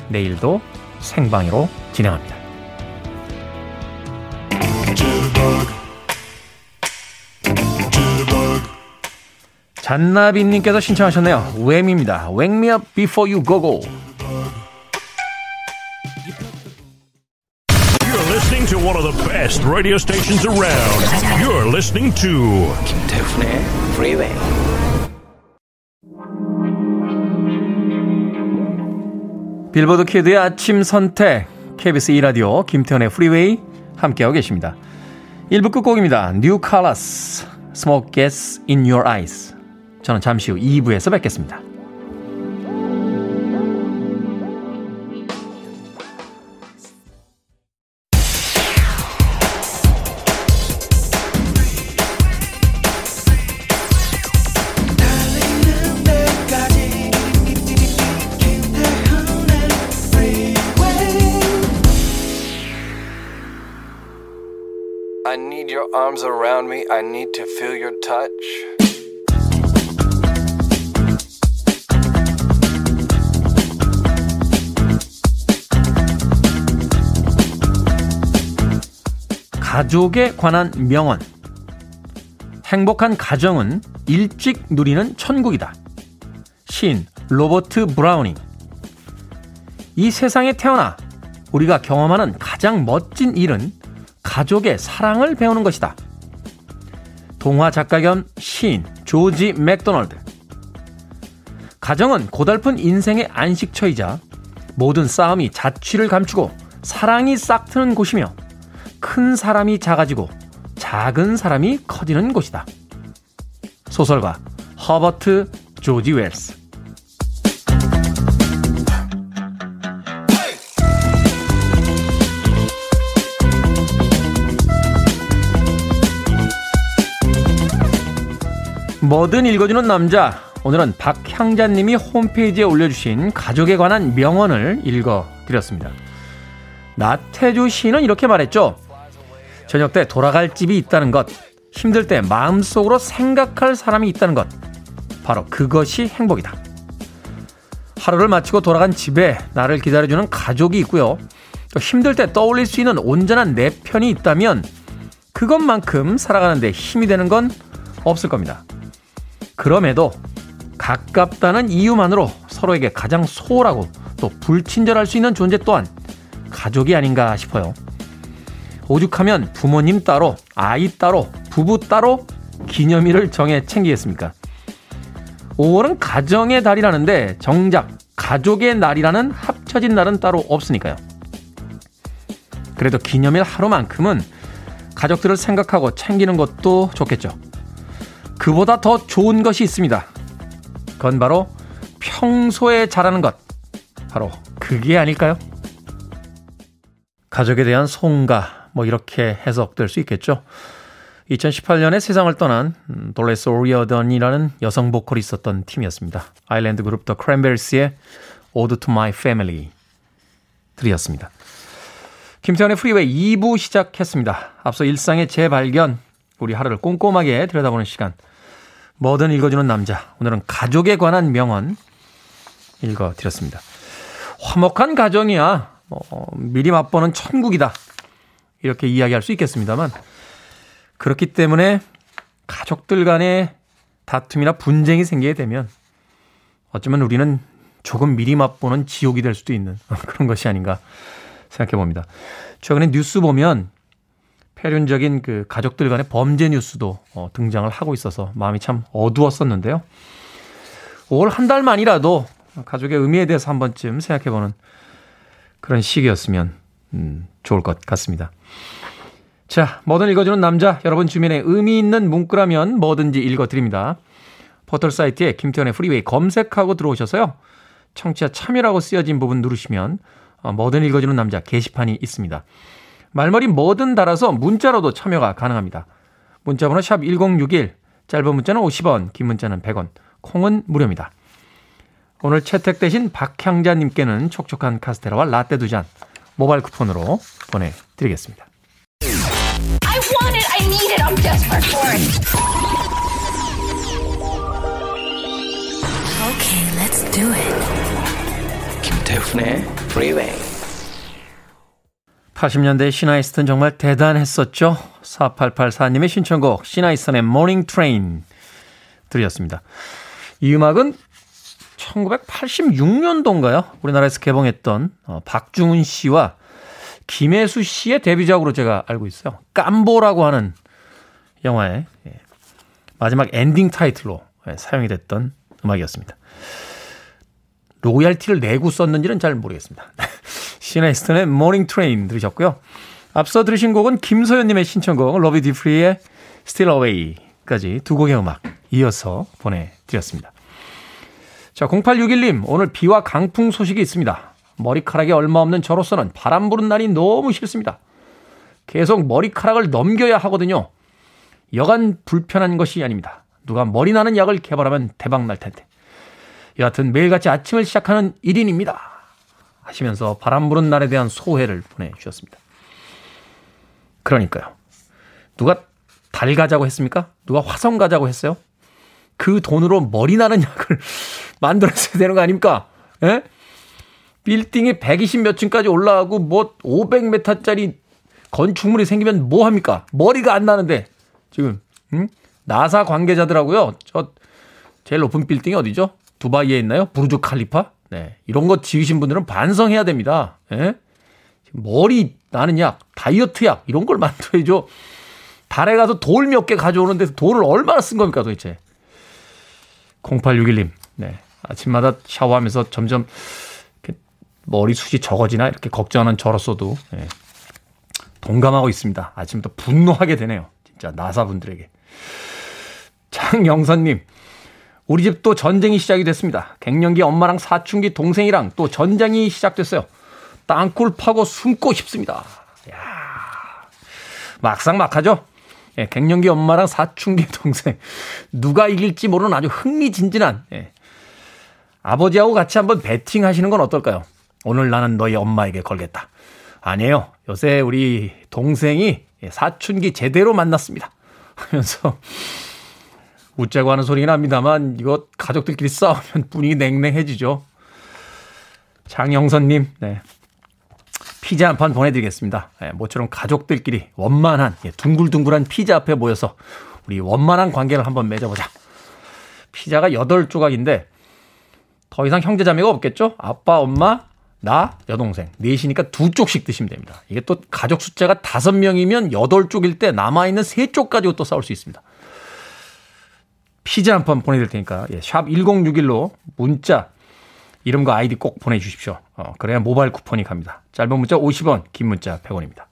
내일도 생방으로 진행합니다. 잔나비님께서 신청하셨네요. 웸입니다. Wake me up before you go go. You're listening to one of the best radio stations around. You're listening to 김태훈의 Freeway. 빌보드 키드의 아침 선택 KBS 2 라디오 김태훈의 프리웨이 함께하고 계십니다. 1부 끝곡입니다. New Colors, Smoke Gets in Your Eyes. 저는 잠시 후 2부에서 뵙겠습니다. 가족에 관한 명언. 행복한 가정은 일찍 누리는 천국이다. 시인 로버트 브라우닝. 이 세상에 태어나 우리가 경험하는 가장 멋진 일은 가족의 사랑을 배우는 것이다. 동화 작가 겸 시인 조지 맥도널드. 가정은 고달픈 인생의 안식처이자 모든 싸움이 자취를 감추고 사랑이 싹트는 곳이며 큰 사람이 작아지고 작은 사람이 커지는 곳이다. 소설가 허버트 조지 웰스. 뭐든 읽어주는 남자. 오늘은 박향자님이 홈페이지에 올려주신 가족에 관한 명언을 읽어드렸습니다. 나태주 시인은 이렇게 말했죠. 저녁 때 돌아갈 집이 있다는 것, 힘들 때 마음속으로 생각할 사람이 있다는 것, 바로 그것이 행복이다. 하루를 마치고 돌아간 집에 나를 기다려주는 가족이 있고요. 또 힘들 때 떠올릴 수 있는 온전한 내 편이 있다면 그것만큼 살아가는데 힘이 되는 건 없을 겁니다. 그럼에도 가깝다는 이유만으로 서로에게 가장 소홀하고 또 불친절할 수 있는 존재 또한 가족이 아닌가 싶어요. 오죽하면 부모님 따로, 아이 따로, 부부 따로 기념일을 정해 챙기겠습니까? 5월은 가정의 달이라는데 정작 가족의 날이라는 합쳐진 날은 따로 없으니까요. 그래도 기념일 하루만큼은 가족들을 생각하고 챙기는 것도 좋겠죠. 그보다 더 좋은 것이 있습니다. 그건 바로 평소에 잘하는 것. 바로 그게 아닐까요? 가족에 대한 송가, 뭐 이렇게 해석될 수 있겠죠. 2018년에 세상을 떠난 돌로레스 오리어던이라는 여성 보컬이 있었던 팀이었습니다. 아일랜드 그룹 The Cranberries의 Ode to My Family 들으셨습니다. 김태훈의 프리웨이 2부 시작했습니다. 앞서 일상의 재발견, 우리 하루를 꼼꼼하게 들여다보는 시간. 뭐든 읽어주는 남자. 오늘은 가족에 관한 명언 읽어드렸습니다. 화목한 가정이야. 뭐, 미리 맛보는 천국이다. 이렇게 이야기할 수 있겠습니다만, 그렇기 때문에 가족들 간의 다툼이나 분쟁이 생기게 되면 어쩌면 우리는 조금 미리 맛보는 지옥이 될 수도 있는 *laughs* 그런 것이 아닌가 생각해 봅니다. 최근에 뉴스 보면 패륜적인 그 가족들 간의 범죄 뉴스도 어, 등장을 하고 있어서 마음이 참 어두웠었는데요. 5월 한 달만이라도 가족의 의미에 대해서 한 번쯤 생각해 보는 그런 시기였으면 음, 좋을 것 같습니다. 자, 뭐든 읽어주는 남자, 여러분 주변에 의미 있는 문구라면 뭐든지 읽어드립니다. 포털 사이트에 김태훈의 프리웨이 검색하고 들어오셔서요. 청취자 참여라고 쓰여진 부분 누르시면 어, 뭐든 읽어주는 남자 게시판이 있습니다. 말머리 뭐든 달아서 문자로도 참여가 가능합니다. 문자번호 샵 1061, 짧은 문자는 50원, 긴 문자는 100원, 콩은 무료입니다. 오늘 채택되신 박향자님께는 촉촉한 카스테라와 라떼 두 잔 모바일 쿠폰으로 보내드리겠습니다. I want it, I need it, I'm desperate for it. Okay, let's do it. 김태훈의 Freeway. 80년대 시나 이스턴 정말 대단했었죠. 4884님의 신청곡 시나 이스턴의 Morning Train 들으셨습니다. 이 음악은 1986년도인가요? 우리나라에서 개봉했던 어, 박중훈 씨와 김혜수 씨의 데뷔작으로 제가 알고 있어요. 깜보라고 하는 영화의 예, 마지막 엔딩 타이틀로 예, 사용이 됐던 음악이었습니다. 로얄티를 내고 썼는지는 잘 모르겠습니다. 시나 이스턴의 Morning Train 들으셨고요. 앞서 들으신 곡은 김소연님의 신청곡 로비 듀프리의 Steal Away까지 두 곡의 음악 이어서 보내드렸습니다. 자, 0861님 오늘 비와 강풍 소식이 있습니다. 머리카락이 얼마 없는 저로서는 바람 부는 날이 너무 싫습니다. 계속 머리카락을 넘겨야 하거든요. 여간 불편한 것이 아닙니다. 누가 머리 나는 약을 개발하면 대박 날 텐데. 여하튼 매일같이 아침을 시작하는 1인입니다. 하시면서 바람 부는 날에 대한 소회를 보내주셨습니다. 그러니까요. 누가 달 가자고 했습니까? 누가 화성 가자고 했어요? 그 돈으로 머리 나는 약을 *laughs* 만들었어야 되는 거 아닙니까? 예? 빌딩이 120 몇 층까지 올라가고 뭐 500m짜리 건축물이 생기면 뭐 합니까? 머리가 안 나는데 지금 음? 나사 관계자들하고요. 저 제일 높은 빌딩이 어디죠? 두바이에 있나요? 부르주 칼리파? 네. 이런 거 지으신 분들은 반성해야 됩니다. 예? 머리 나는 약, 다이어트 약, 이런 걸 만들어야죠. 달에 가서 돌 몇 개 가져오는데 돈을 얼마나 쓴 겁니까 도대체. 0861님, 네. 아침마다 샤워하면서 점점 머리숱이 적어지나 이렇게 걱정하는 저로서도 네. 동감하고 있습니다. 아침부터 분노하게 되네요. 진짜 나사분들에게. 장영선님, 우리 집또 전쟁이 시작이 됐습니다. 갱년기 엄마랑 사춘기 동생이랑 또 전쟁이 시작됐어요. 땅굴 파고 숨고 싶습니다. 야 막상 막하죠? 예, 갱년기 엄마랑 사춘기 *laughs* 동생. 누가 이길지 모르는 아주 흥미진진한, 예. 아버지하고 같이 한번 배팅 하시는 건 어떨까요? 오늘 나는 너희 엄마에게 걸겠다. 아니에요. 요새 우리 동생이 사춘기 제대로 만났습니다. *laughs* 하면서 웃자고 하는 소리긴 합니다만 이거 가족들끼리 싸우면 분위기 냉랭해지죠. 장영선님, 네. 피자 한 판 보내드리겠습니다. 네, 모처럼 가족들끼리 원만한 예, 둥글둥글한 피자 앞에 모여서 우리 원만한 관계를 한번 맺어보자. 피자가 8조각인데 더 이상 형제자매가 없겠죠? 아빠, 엄마, 나, 여동생. 넷이니까 두 쪽씩 드시면 됩니다. 이게 또 가족 숫자가 다섯 명이면 여덟 쪽일 때 남아있는 세 쪽 가지고 또 싸울 수 있습니다. 피자 한 판 보내드릴 테니까, 예, 샵 1061로 문자, 이름과 아이디 꼭 보내주십시오. 어, 그래야 모바일 쿠폰이 갑니다. 짧은 문자 50원, 긴 문자 100원입니다.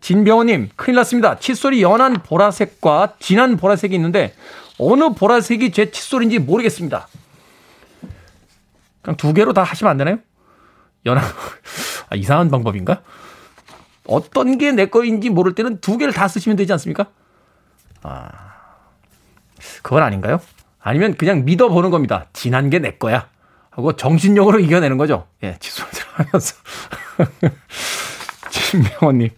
진병호님, 큰일 났습니다. 칫솔이 연한 보라색과 진한 보라색이 있는데, 어느 보라색이 제 칫솔인지 모르겠습니다. 그냥 두 개로 다 하시면 안 되나요? 연한, 아, 이상한 방법인가? 어떤 게 내 거인지 모를 때는 두 개를 다 쓰시면 되지 않습니까? 아, 그건 아닌가요? 아니면 그냥 믿어보는 겁니다. 진한 게 내 거야. 하고 정신력으로 이겨내는 거죠. 예, 칫솔 들어가면서. *laughs* 진명원님,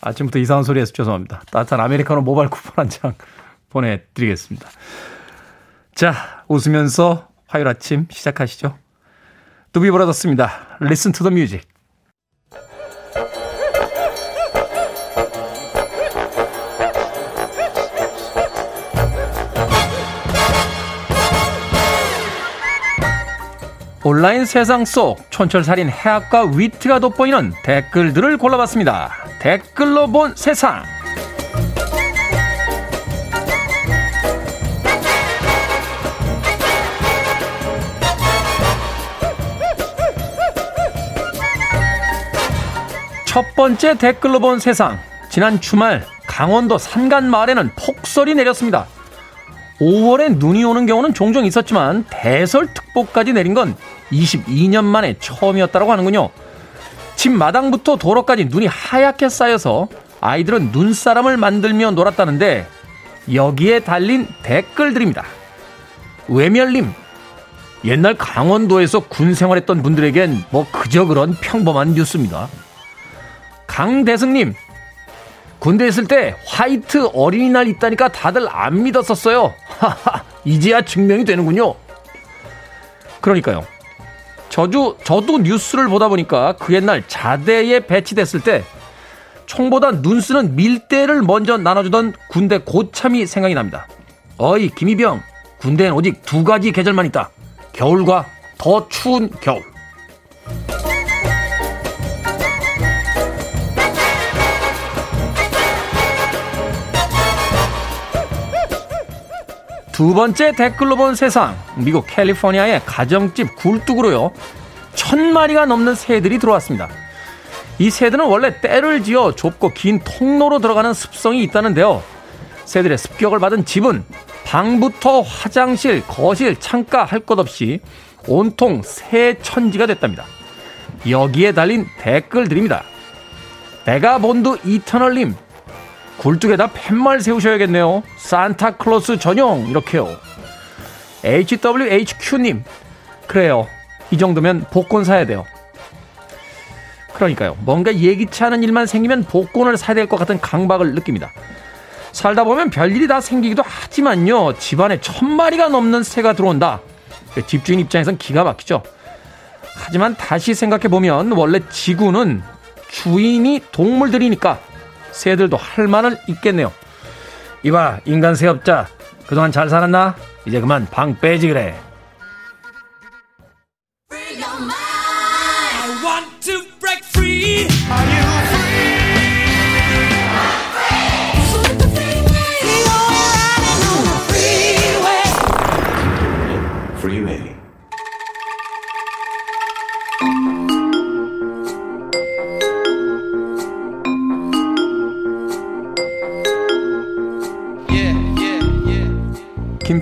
아침부터 이상한 소리 해서 죄송합니다. 따뜻한 아메리카노 모바일 쿠폰 한 장 보내드리겠습니다. 자, 웃으면서 화요일 아침 시작하시죠. 두비 브라더스입니다. Listen to the music. 온라인 세상 속 촌철살인 해학과 위트가 돋보이는 댓글들을 골라봤습니다. 댓글로 본 세상. 첫 번째 댓글로 본 세상. 지난 주말 강원도 산간 마을에는 폭설이 내렸습니다. 5월에 눈이 오는 경우는 종종 있었지만 대설특보까지 내린 건 22년 만에 처음이었다고 하는군요. 집 마당부터 도로까지 눈이 하얗게 쌓여서 아이들은 눈사람을 만들며 놀았다는데 여기에 달린 댓글들입니다. 외멸님, 옛날 강원도에서 군 생활했던 분들에겐 뭐 그저 그런 평범한 뉴스입니다. 강대승님, 군대 있을 때 화이트 어린이날 있다니까 다들 안 믿었었어요. 하하, 이제야 증명이 되는군요. 그러니까요. 저도, 저도 뉴스를 보다 보니까 그 옛날 자대에 배치됐을 때 총보다 눈 쓰는 밀대를 먼저 나눠주던 군대 고참이 생각이 납니다. 어이, 김희병. 군대엔 오직 두 가지 계절만 있다. 겨울과 더 추운 겨울. 두 번째 댓글로 본 세상. 미국 캘리포니아의 가정집 굴뚝으로요. 천 마리가 넘는 새들이 들어왔습니다. 이 새들은 원래 떼를 지어 좁고 긴 통로로 들어가는 습성이 있다는데요. 새들의 습격을 받은 집은 방부터 화장실, 거실, 창가 할 것 없이 온통 새 천지가 됐답니다. 여기에 달린 댓글들입니다. 베가본드 이터널님, 굴뚝에다 팻말 세우셔야겠네요. 산타클로스 전용 이렇게요. HWHQ님 그래요. 이 정도면 복권 사야 돼요. 그러니까요. 뭔가 예기치 않은 일만 생기면 복권을 사야 될 것 같은 강박을 느낍니다. 살다 보면 별일이 다 생기기도 하지만요. 집안에 천 마리가 넘는 새가 들어온다. 집주인 입장에선 기가 막히죠. 하지만 다시 생각해보면 원래 지구는 주인이 동물들이니까 새들도 할 말은 있겠네요. 이봐, 인간 새업자. 그동안 잘 살았나? 이제 그만 방 빼지 그래.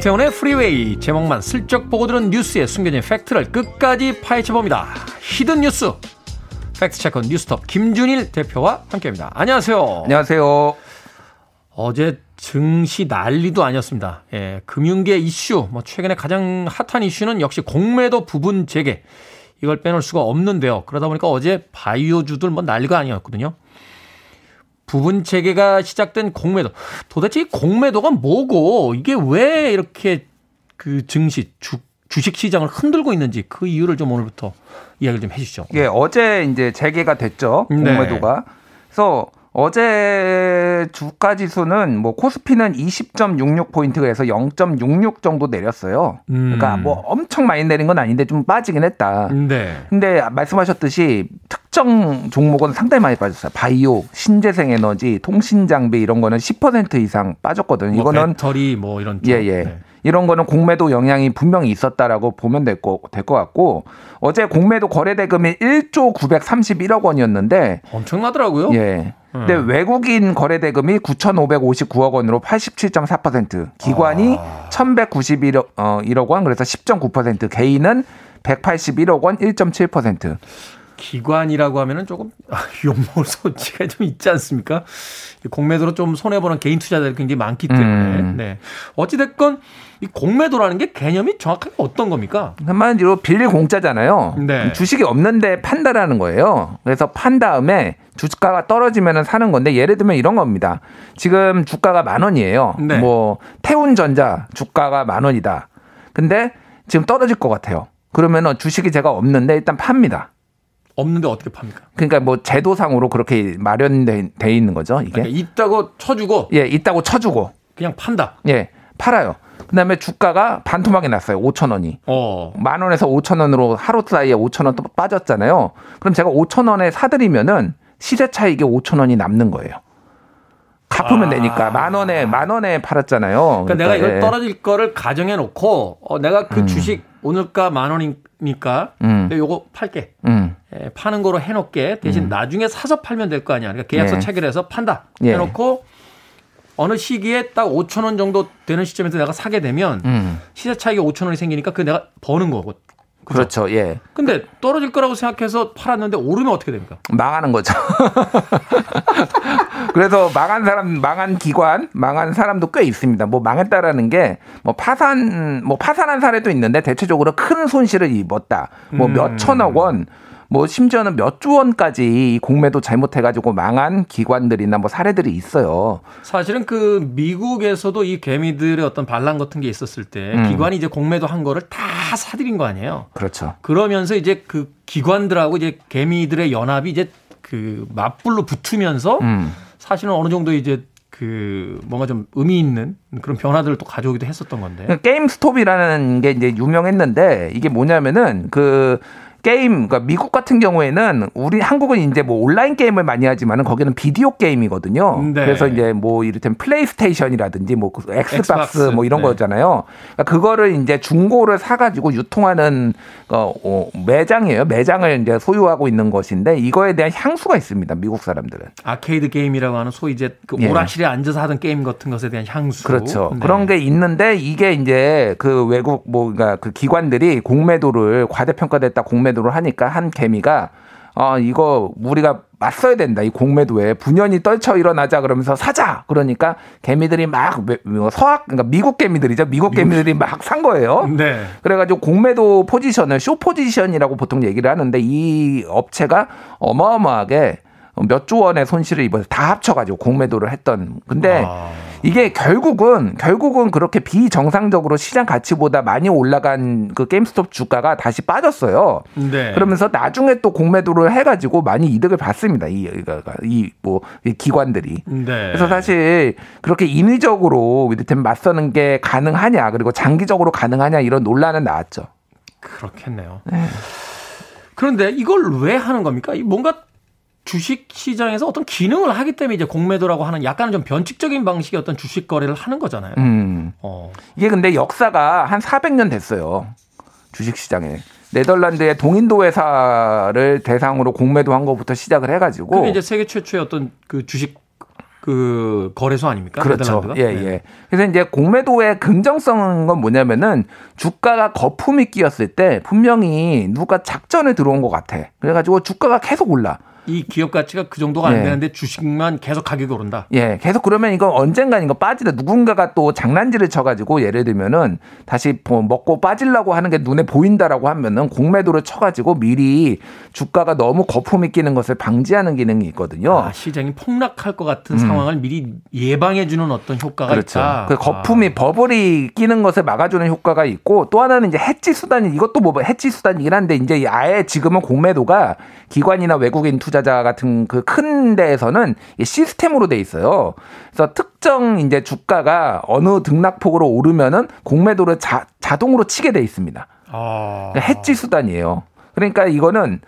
김태훈의 프리웨이 제목만 슬쩍 보고 들은 뉴스의 숨겨진 팩트를 끝까지 파헤쳐봅니다. Hidden 뉴스 fact checker 뉴스톱 김준일 대표와 함께합니다. 안녕하세요. 안녕하세요. 어제 증시 난리도 아니었습니다. 예, 금융계 이슈, 뭐 최근에 가장 핫한 이슈는 역시 공매도 부분 재개. 이걸 빼놓을 수가 없는데요. 그러다 보니까 어제 바이오주들 뭐 난리가 아니었거든요. 부분 재개가 시작된 공매도. 도대체 이 공매도가 뭐고 이게 왜 이렇게 그 증시 주, 주식 시장을 흔들고 있는지 그 이유를 좀 오늘부터 이야기를 좀 해주시죠. 예, 어제 이제 재개가 됐죠 공매도가. 네. 그래서 어제 주가 지수는 뭐 코스피는 20.66 포인트가 해서 0.66 정도 내렸어요. 음. 그러니까 뭐 엄청 많이 내린 건 아닌데 좀 빠지긴 했다. 네. 근데 말씀하셨듯이 특정 종목은 상당히 많이 빠졌어요. 바이오, 신재생 에너지, 통신 장비 이런 거는 10% 이상 빠졌거든요. 뭐 이거는 배터리 뭐 이런 쪽. 예, 예. 네. 이런 거는 공매도 영향이 분명히 있었다라고 보면 될 것 같고 어제 공매도 거래 대금이 1조 931억 원이었는데 엄청나더라고요. 예. 근데 음. 외국인 거래 대금이 9,559억 원으로 87.4%, 기관이 아. 1,191억 어, 1억 원 그래서 10.9%, 개인은 181억 원 1.7%. 기관이라고 하면은 조금 욕먹을 소지가 좀 있지 않습니까? 공매도로 좀 손해보는 개인 투자자들이 굉장히 많기 때문에. 음. 네. 어찌됐건 이 공매도라는 게 개념이 정확하게 어떤 겁니까? 한마디로 빌릴 공짜잖아요. 네. 주식이 없는데 판다라는 거예요. 그래서 판 다음에 주가가 떨어지면 사는 건데 예를 들면 이런 겁니다. 지금 주가가 만 원이에요. 네. 뭐 태운전자 주가가 만 원이다. 근데 지금 떨어질 것 같아요. 그러면 주식이 제가 없는데 일단 팝니다. 없는데 어떻게 팝니까? 그러니까 뭐 제도상으로 그렇게 마련돼 있는 거죠. 이게 그러니까 있다고 쳐주고 예 있다고 쳐주고 그냥 판다. 예 팔아요. 그다음에 주가가 반토막이 났어요. 5천 원이. 어. 만 원에서 5천 원으로 하루 사이에 5천 원또 빠졌잖아요. 그럼 제가 5천 원에 사드리면은 시세 차익이 5천 원이 남는 거예요. 갚으면 아. 되니까 만 원에 만 원에 팔았잖아요. 그러니까, 그러니까 내가 이걸 예. 떨어질 거를 가정해 놓고 어, 내가 그 음. 주식 오늘가 만 원이니까 음. 요거 팔게. 음. 예, 파는 거로 해 놓게 대신 음. 나중에 사서 팔면 될 거 아니야. 그러니까 계약서 예. 체결해서 판다. 예. 해놓고 어느 시기에 딱 5천 원 정도 되는 시점에서 내가 사게 되면 음. 시세 차익이 5천 원이 생기니까 그 내가 버는 거고. 그렇죠. 그렇죠. 예. 근데 떨어질 거라고 생각해서 팔았는데 오르면 어떻게 됩니까? 망하는 거죠. *laughs* 그래서 망한 사람, 망한 기관, 망한 사람도 꽤 있습니다. 뭐 망했다라는 게 뭐 파산, 뭐 파산한 사례도 있는데 대체적으로 큰 손실을 입었다. 뭐 음. 몇천억 원, 뭐 심지어는 몇조 원까지 공매도 잘못해가지고 망한 기관들이나 뭐 사례들이 있어요. 사실은 그 미국에서도 이 개미들의 어떤 반란 같은 게 있었을 때 음. 기관이 이제 공매도 한 거를 다 사들인 거 아니에요. 그렇죠. 그러면서 이제 그 기관들하고 이제 개미들의 연합이 이제 그 맞불로 붙으면서 음. 사실은 어느 정도 이제 그 뭔가 좀 의미 있는 그런 변화들을 또 가져오기도 했었던 건데. 게임 스톱이라는 게 이제 유명했는데 이게 뭐냐면은 그 게임, 그러니까 미국 같은 경우에는 우리 한국은 이제 뭐 온라인 게임을 많이 하지만은 거기는 비디오 게임이거든요. 네. 그래서 이제 뭐 이를테면 플레이스테이션이라든지 뭐그 엑스박스, 엑스박스 뭐 이런 네. 거잖아요. 그러니까 그거를 이제 중고를 사가지고 유통하는 어, 어, 매장이에요. 매장을 이제 소유하고 있는 것인데 이거에 대한 향수가 있습니다. 미국 사람들은. 아케이드 게임이라고 하는 소위 이제 그 예. 오락실에 앉아서 하던 게임 같은 것에 대한 향수. 그렇죠. 네. 그런 게 있는데 이게 이제 그 외국 뭐 그러니까 그 기관들이 공매도를 과대평가됐다 공매도 공매도를 하니까 한 개미가 어 이거 우리가 맞서야 된다. 이 공매도에 분연이 떨쳐 일어나자 그러면서 사자. 그러니까 개미들이 막뭐 서학 그러니까 미국 개미들이죠. 미국 개미들이 막 산 거예요. 네. 그래가지고 공매도 포지션을 쇼 포지션이라고 보통 얘기를 하는데 이 업체가 어마어마하게 몇 조 원의 손실을 입어서 다 합쳐가지고 공매도를 했던. 근데 아. 이게 결국은 결국은 그렇게 비정상적으로 시장 가치보다 많이 올라간 그 게임스톱 주가가 다시 빠졌어요. 네. 그러면서 나중에 또 공매도를 해가지고 많이 이득을 받습니다. 이이뭐 기관들이. 네. 그래서 사실 그렇게 인위적으로 위드템 맞서는 게 가능하냐 그리고 장기적으로 가능하냐 이런 논란은 나왔죠. 그렇겠네요. 네. 그런데 이걸 왜 하는 겁니까? 뭔가 주식 시장에서 어떤 기능을 하기 때문에 이제 공매도라고 하는 약간은 좀 변칙적인 방식의 어떤 주식 거래를 하는 거잖아요. 음. 어. 이게 근데 역사가 한 400년 됐어요. 주식 시장에. 네덜란드의 동인도 회사를 대상으로 공매도 한 것부터 시작을 해가지고. 그게 이제 세계 최초의 어떤 그 주식 그 거래소 아닙니까? 그렇죠. 네덜란드가? 예, 네. 예. 그래서 이제 공매도의 긍정성은 건 뭐냐면은 주가가 거품이 끼었을 때 분명히 누가 작전에 들어온 것 같아. 그래가지고 주가가 계속 올라. 이 기업 가치가 그 정도가 안 예. 되는데 주식만 계속 가격이 오른다. 예, 계속 그러면 이거 언젠간 이거 빠지다. 누군가가 또 장난질을 쳐가지고 예를 들면은 다시 뭐 먹고 빠지려고 하는 게 눈에 보인다라고 하면은 공매도를 쳐가지고 미리 주가가 너무 거품이 끼는 것을 방지하는 기능이 있거든요. 아, 시장이 폭락할 것 같은 상황을 미리 예방해 주는 어떤 효과가 음. 그렇죠. 있다. 그 거품이 버블이 끼는 것을 막아주는 효과가 있고 또 하나는 이제 해지 수단이 이것도 뭐 해지 수단이긴 한데 이제 아예 지금은 공매도가 기관이나 외국인 투자 자 같은 그 큰 데에서는 이 시스템으로 돼 있어요. 그래서 특정 이제 주가가 어느 등락폭으로 오르면은 공매도를 자, 자동으로 치게 돼 있습니다. 아. 그러니까 해지 수단이에요. 그러니까 이거는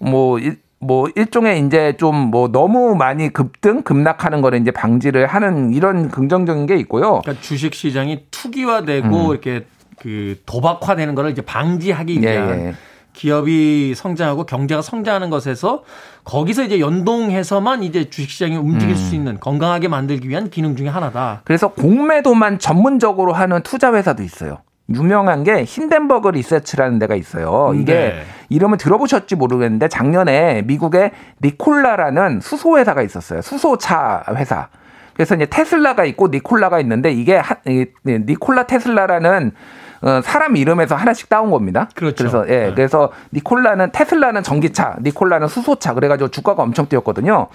뭐, 일, 뭐 일종의 이제 좀 뭐 너무 많이 급등 급락하는 거를 이제 방지를 하는 이런 긍정적인 게 있고요. 그러니까 주식 시장이 투기화되고 이렇게 그 도박화되는 거를 이제 방지하기 음. 예, 위한 예. 기업이 성장하고 경제가 성장하는 것에서 거기서 이제 연동해서만 이제 주식 시장이 움직일 음. 수 있는 건강하게 만들기 위한 기능 중에 하나다. 그래서 공매도만 전문적으로 하는 투자 회사도 있어요. 유명한 게 힌덴버그 리서치라는 데가 있어요. 이게 네. 이름을 들어보셨지 모르겠는데 작년에 미국에 니콜라라는 수소 회사가 있었어요. 수소차 회사. 그래서 이제 테슬라가 있고 니콜라가 있는데 이게 하- 니콜라 테슬라라는 어, 사람 이름에서 하나씩 따온 겁니다. 그렇죠. 래서 예, 네. 그래서 니콜라는 테슬라는 전기차, 니콜라는 수소차 그래가지고 주가가 엄청 뛰었거든요.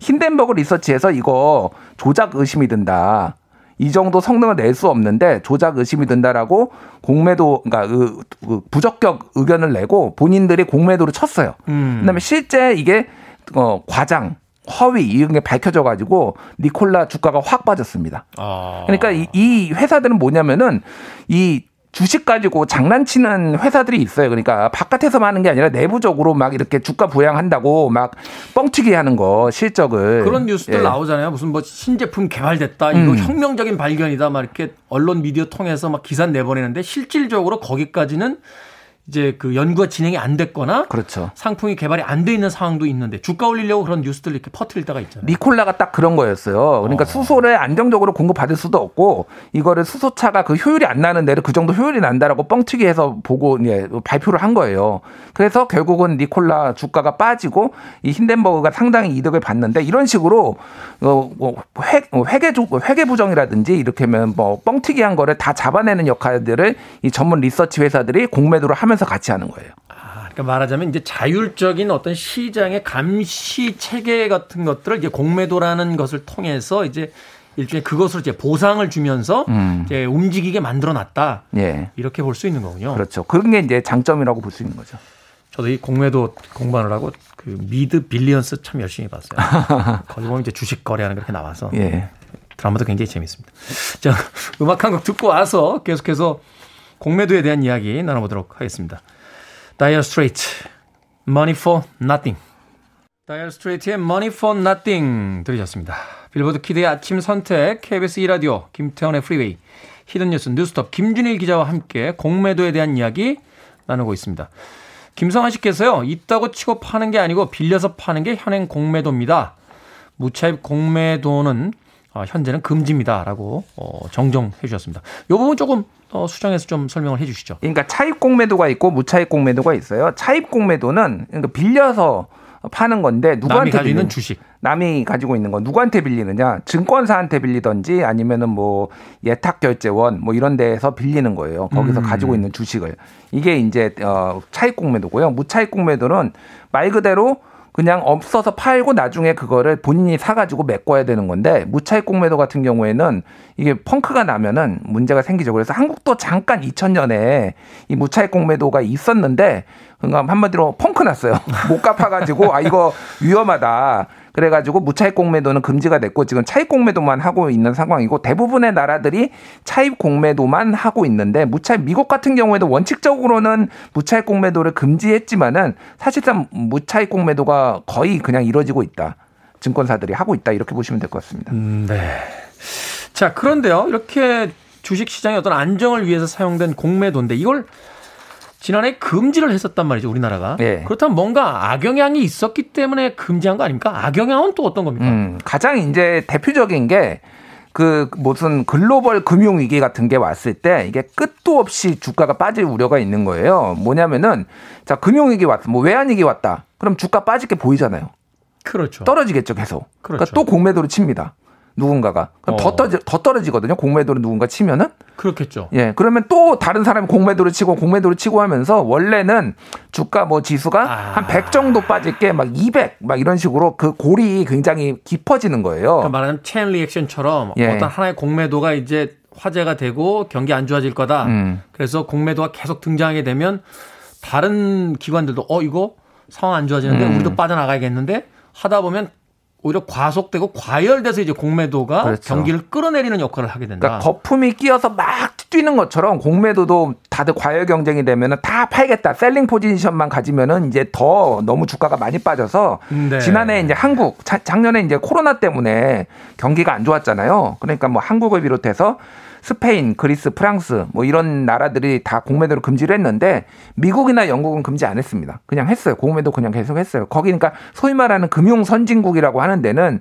힌덴버그 리서치에서 이거 조작 의심이 든다. 이 정도 성능을 낼 수 없는데 조작 의심이 든다라고 공매도 그러니까 그, 그 부적격 의견을 내고 본인들이 공매도를 쳤어요. 음. 그다음에 실제 이게 어 과장 허위 이런 게 밝혀져 가지고 니콜라 주가가 확 빠졌습니다. 아. 그러니까 이, 이 회사들은 뭐냐면은 이 주식 가지고 장난치는 회사들이 있어요. 그러니까 바깥에서만 하는 게 아니라 내부적으로 막 이렇게 주가 부양한다고 막 뻥튀기 하는 거 실적을 그런 뉴스들 예. 나오잖아요. 무슨 뭐 신제품 개발됐다. 이거 음. 혁명적인 발견이다. 막 이렇게 언론 미디어 통해서 막 기사 내보내는데 실질적으로 거기까지는 이제 그 연구가 진행이 안 됐거나 그렇죠. 상품이 개발이 안 돼 있는 상황도 있는데 주가 올리려고 그런 뉴스들 이렇게 퍼뜨릴 때가 있잖아요. 니콜라가 딱 그런 거였어요. 그러니까 수소를 안정적으로 공급받을 수도 없고 이거를 수소차가 그 효율이 안 나는 데를 그 정도 효율이 난다라고 뻥튀기 해서 보고 예, 발표를 한 거예요. 그래서 결국은 니콜라 주가가 빠지고 이 힌덴버그가 상당히 이득을 봤는데 이런 식으로 어, 뭐 회, 어, 회계 조- 회계 부정이라든지 이렇게 하면 뭐 뻥튀기한 거를 다 잡아내는 역할들을 이 전문 리서치 회사들이 공매도를 하면서 같이 하는 거예요. 아, 그러니까 말하자면 이제 자율적인 어떤 시장의 감시 체계 같은 것들을 이제 공매도라는 것을 통해서 이제 일종의 그것으로 이제 보상을 주면서 음. 이제 움직이게 만들어 놨다. 예. 이렇게 볼 수 있는 거군요. 그렇죠. 그런 게 이제 장점이라고 볼 수 있는 거죠. 저도 이 공매도 공부하느라고그 미드 Billions 참 열심히 봤어요. *laughs* 거기 보면 이제 주식 거래하는 게 이렇게 나와서 예. 드라마도 굉장히 재밌습니다. 자, 음악 한 곡 듣고 와서 계속해서 공매도에 대한 이야기 나눠보도록 하겠습니다. Dire Straits, Money for Nothing. Dire Straits의 Money for Nothing 들으셨습니다. 빌보드 키드의 아침 선택, KBS 2라디오, 김태훈의 프리웨이, Hidden 뉴스 뉴스톱, 김준일 기자와 함께 공매도에 대한 이야기 나누고 있습니다. 김성환 씨께서요, 있다고 치고 파는 게 아니고 빌려서 파는 게 현행 공매도입니다. 무차입 공매도는 어, 현재는 금지입니다 라고 어, 정정해 주셨습니다. 이 부분 조금 어, 수정해서 좀 설명을 해 주시죠. 그러니까 차입 공매도가 있고 무차입 공매도가 있어요. 차입 공매도는 그러니까 빌려서 파는 건데 누구한테 가지고 있는 주식. 남이 가지고 있는 건 누구한테 빌리느냐? 증권사한테 빌리던지 아니면은 뭐 예탁 결제원 뭐 이런 데에서 빌리는 거예요. 거기서 음. 가지고 있는 주식을. 이게 이제 어 차입 공매도고요. 무차입 공매도는 말 그대로 그냥 없어서 팔고 나중에 그거를 본인이 사가지고 메꿔야 되는 건데 무차입 공매도 같은 경우에는 이게 펑크가 나면은 문제가 생기죠. 그래서 한국도 잠깐 2000년에 이 무차입 공매도가 있었는데 그러니까 한마디로 펑크 났어요. *laughs* 못 갚아가지고 아 이거 위험하다. 그래가지고 무차입 공매도는 금지가 됐고 지금 차입 공매도만 하고 있는 상황이고 대부분의 나라들이 차입 공매도만 하고 있는데 무차입 미국 같은 경우에도 원칙적으로는 무차입 공매도를 금지했지만은 사실상 무차입 공매도가 거의 그냥 이루어지고 있다. 증권사들이 하고 있다 이렇게 보시면 될 것 같습니다. 음, 네. 자, 그런데요. 이렇게 주식 시장의 어떤 안정을 위해서 사용된 공매도인데 이걸 지난해 금지를 했었단 말이죠, 우리나라가. 예. 그렇다면 뭔가 악영향이 있었기 때문에 금지한 거 아닙니까? 악영향은 또 어떤 겁니까? 음, 가장 이제 대표적인 게 그 무슨 글로벌 금융 위기 같은 게 왔을 때 이게 끝도 없이 주가가 빠질 우려가 있는 거예요. 뭐냐면은 자 금융 위기 왔다, 뭐 외환 위기 왔다. 그럼 주가 빠질 게 보이잖아요. 그렇죠. 떨어지겠죠 계속. 그러니까 그렇죠. 또 공매도를 칩니다. 누군가가 그럼 더, 어. 떨어지, 더 떨어지거든요. 공매도를 누군가 치면은 그렇겠죠. 예 그러면 또 다른 사람이 공매도를 치고 공매도를 치고 하면서 원래는 주가 뭐 지수가 아. 한100 정도 빠질 게 막 200 막 이런 식으로 그 골이 굉장히 깊어지는 거예요. 그러니까 말하자면 체인 리액션처럼 예. 어떤 하나의 공매도가 이제 화제가 되고 경기 안 좋아질 거다. 음. 그래서 공매도가 계속 등장하게 되면 다른 기관들도 어 이거 상황 안 좋아지는데 음. 우리도 빠져나가야겠는데 하다 보면 오히려 과속되고 과열돼서 이제 공매도가 그렇죠. 경기를 끌어내리는 역할을 하게 된다. 그러니까 거품이 끼어서 막 뛰는 것처럼 공매도도 다들 과열 경쟁이 되면은 다 팔겠다. 셀링 포지션만 가지면은 이제 더 너무 주가가 많이 빠져서 네. 지난해 이제 한국 자- 작년에 이제 코로나 때문에 경기가 안 좋았잖아요. 그러니까 뭐 한국을 비롯해서 스페인, 그리스, 프랑스 뭐 이런 나라들이 다 공매도를 금지를 했는데 미국이나 영국은 금지 안 했습니다. 그냥 했어요. 공매도 그냥 계속 했어요. 거기 그러니까 소위 말하는 금융 선진국이라고 하는 데는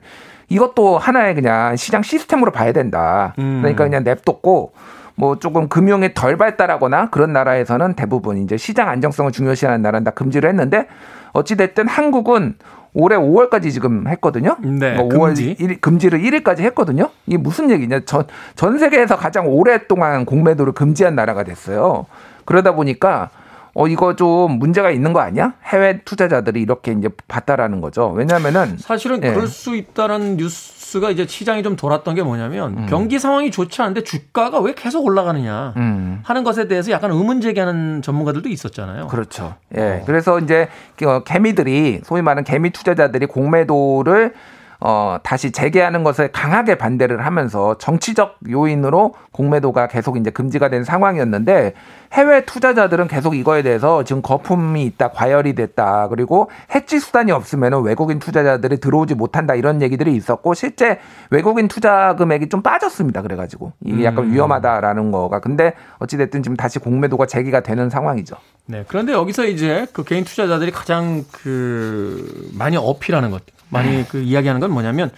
이것도 하나의 그냥 시장 시스템으로 봐야 된다. 음. 그러니까 그냥 냅뒀고 뭐 조금 금융이 덜 발달하거나 그런 나라에서는 대부분 이제 시장 안정성을 중요시하는 나라는 다 금지를 했는데 어찌됐든 한국은 올해 5월까지 지금 했거든요. 네, 뭐 5월 금지. 1일, 금지를 1일까지 했거든요. 이게 무슨 얘기냐? 전, 전 세계에서 가장 오랫동안 공매도를 금지한 나라가 됐어요. 그러다 보니까 어 이거 좀 문제가 있는 거 아니야? 해외 투자자들이 이렇게 이제 봤다라는 거죠. 왜냐면은 사실은 예. 그럴 수 있다는 뉴스 가 이제 시장이 좀 돌았던 게 뭐냐면 경기 상황이 좋지 않은데 주가가 왜 계속 올라가느냐 음. 하는 것에 대해서 약간 의문 제기하는 전문가들도 있었잖아요. 그렇죠. 예. 그래서 이제 어, 개미들이 소위 말하는 개미 투자자들이 공매도를 어, 다시 재개하는 것에 강하게 반대를 하면서 정치적 요인으로 공매도가 계속 이제 금지가 된 상황이었는데 해외 투자자들은 계속 이거에 대해서 지금 거품이 있다, 과열이 됐다, 그리고 해지 수단이 없으면 외국인 투자자들이 들어오지 못한다 이런 얘기들이 있었고 실제 외국인 투자 금액이 좀 빠졌습니다. 그래가지고 이게 약간 음. 위험하다라는 거가 근데 어찌됐든 지금 다시 공매도가 재개가 되는 상황이죠. 네. 그런데 여기서 이제 그 개인 투자자들이 가장 그 많이 어필하는 것, 많이 그 이야기하는 건 뭐냐면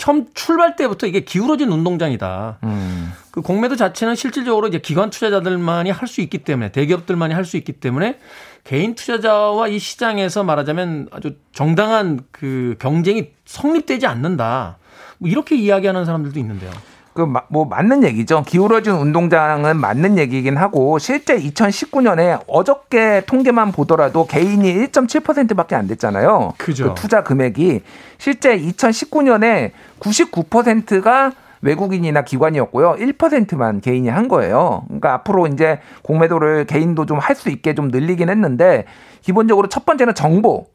처음 출발 때부터 이게 기울어진 운동장이다. 음. 그 공매도 자체는 실질적으로 이제 기관 투자자들만이 할 수 있기 때문에 대기업들만이 할 수 있기 때문에 개인 투자자와 이 시장에서 말하자면 아주 정당한 그 경쟁이 성립되지 않는다. 뭐 이렇게 이야기하는 사람들도 있는데요. 그 뭐 맞는 얘기죠. 기울어진 운동장은 맞는 얘기긴 하고 실제 2019년에 어저께 통계만 보더라도 개인이 1.7%밖에 안 됐잖아요. 그죠. 그 투자 금액이 실제 2019년에 99%가 외국인이나 기관이었고요. 1%만 개인이 한 거예요. 그러니까 앞으로 이제 공매도를 개인도 좀 할 수 있게 좀 늘리긴 했는데 기본적으로 첫 번째는 정보.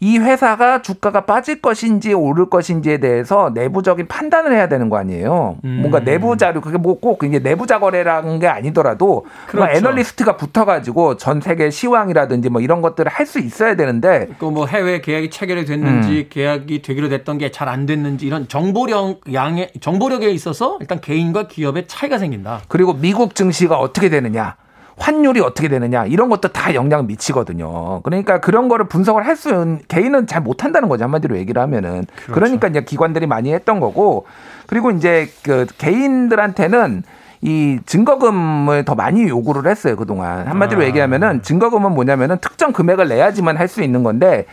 이 회사가 주가가 빠질 것인지 오를 것인지에 대해서 내부적인 판단을 해야 되는 거 아니에요. 음. 뭔가 내부 자료 그게 뭐 꼭 이게 내부 자 거래라는 게 아니더라도 그렇죠. 애널리스트가 붙어가지고 전 세계 시황이라든지 뭐 이런 것들을 할 수 있어야 되는데 그뭐 해외 계약이 체결이 됐는지 음. 계약이 되기로 됐던 게 잘 안 됐는지 이런 정보력 양에 정보력에 있어서 일단 개인과 기업의 차이가 생긴다. 그리고 미국 증시가 어떻게 되느냐. 환율이 어떻게 되느냐 이런 것도 다 영향을 미치거든요. 그러니까 그런 거를 분석을 할수 있는 개인은 잘 못한다는 거죠 한마디로 얘기를 하면은 그렇죠. 그러니까 이제 기관들이 많이 했던 거고 그리고 이제 그 개인들한테는 이 증거금을 더 많이 요구를 했어요 그동안 한마디로 아. 얘기하면은 증거금은 뭐냐면은 특정 금액을 내야지만 할 수 있는 건데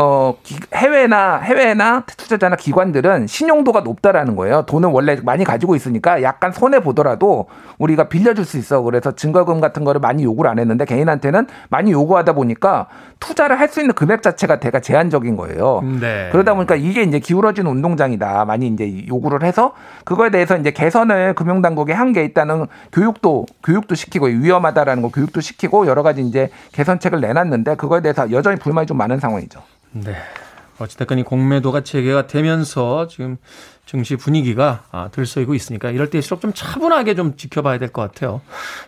어 기- 해외나 해외나 투자자나 기관들은 신용도가 높다라는 거예요. 돈을 원래 많이 가지고 있으니까 약간 손해 보더라도 우리가 빌려줄 수 있어. 그래서 증거금 같은 거를 많이 요구를 안 했는데 개인한테는 많이 요구하다 보니까 투자를 할 수 있는 금액 자체가 대가 제한적인 거예요. 네. 그러다 보니까 이게 이제 기울어진 운동장이다. 많이 이제 요구를 해서 그거에 대해서 이제 개선을 금융당국이 한게 있다는 교육도 교육도 시키고 위험하다라는 거 교육도 시키고 여러 가지 이제 개선책을 내놨는데 그거에 대해서 여전히 불만이 좀 많은 상황이죠. 네. 어찌됐건 이 공매도가 재개가 되면서 지금 증시 분위기가 아, 들썩이고 있으니까 이럴 때일수록 좀 차분하게 좀 지켜봐야 될 것 같아요.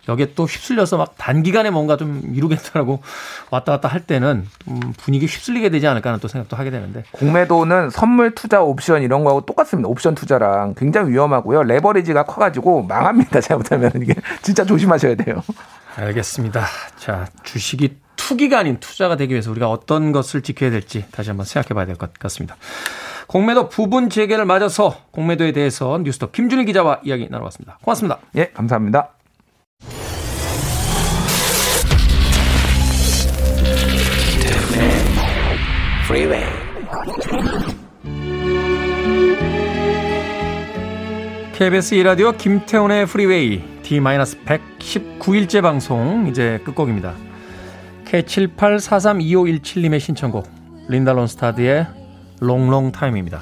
여기에 또 휩쓸려서 막 단기간에 뭔가 좀 이루겠다라고 왔다 갔다 할 때는 음, 분위기 휩쓸리게 되지 않을까 하는 또 생각도 하게 되는데. 공매도는 선물 투자 옵션 이런 거하고 똑같습니다. 옵션 투자랑 굉장히 위험하고요. 레버리지가 커가지고 망합니다. *laughs* 잘못하면 이게 진짜 조심하셔야 돼요. 알겠습니다. 자, 주식이 투기가 아닌 투자가 되기 위해서 우리가 어떤 것을 지켜야 될지 다시 한번 생각해 봐야 될 것 같습니다. 공매도 부분 재개를 맞아서 공매도에 대해서 뉴스톱 김준일 기자와 이야기 나눠봤습니다. 고맙습니다. 예, 감사합니다. KBS 이라디오 김태훈의 프리웨이 D-119일째 방송 이제 끝곡입니다. K78432517님의 신청곡 린다 론스타드의 롱롱 타임입니다.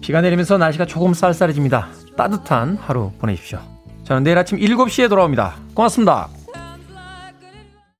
비가 내리면서 날씨가 조금 쌀쌀해집니다. 따뜻한 하루 보내십시오. 저는 내일 아침 7시에 돌아옵니다. 고맙습니다.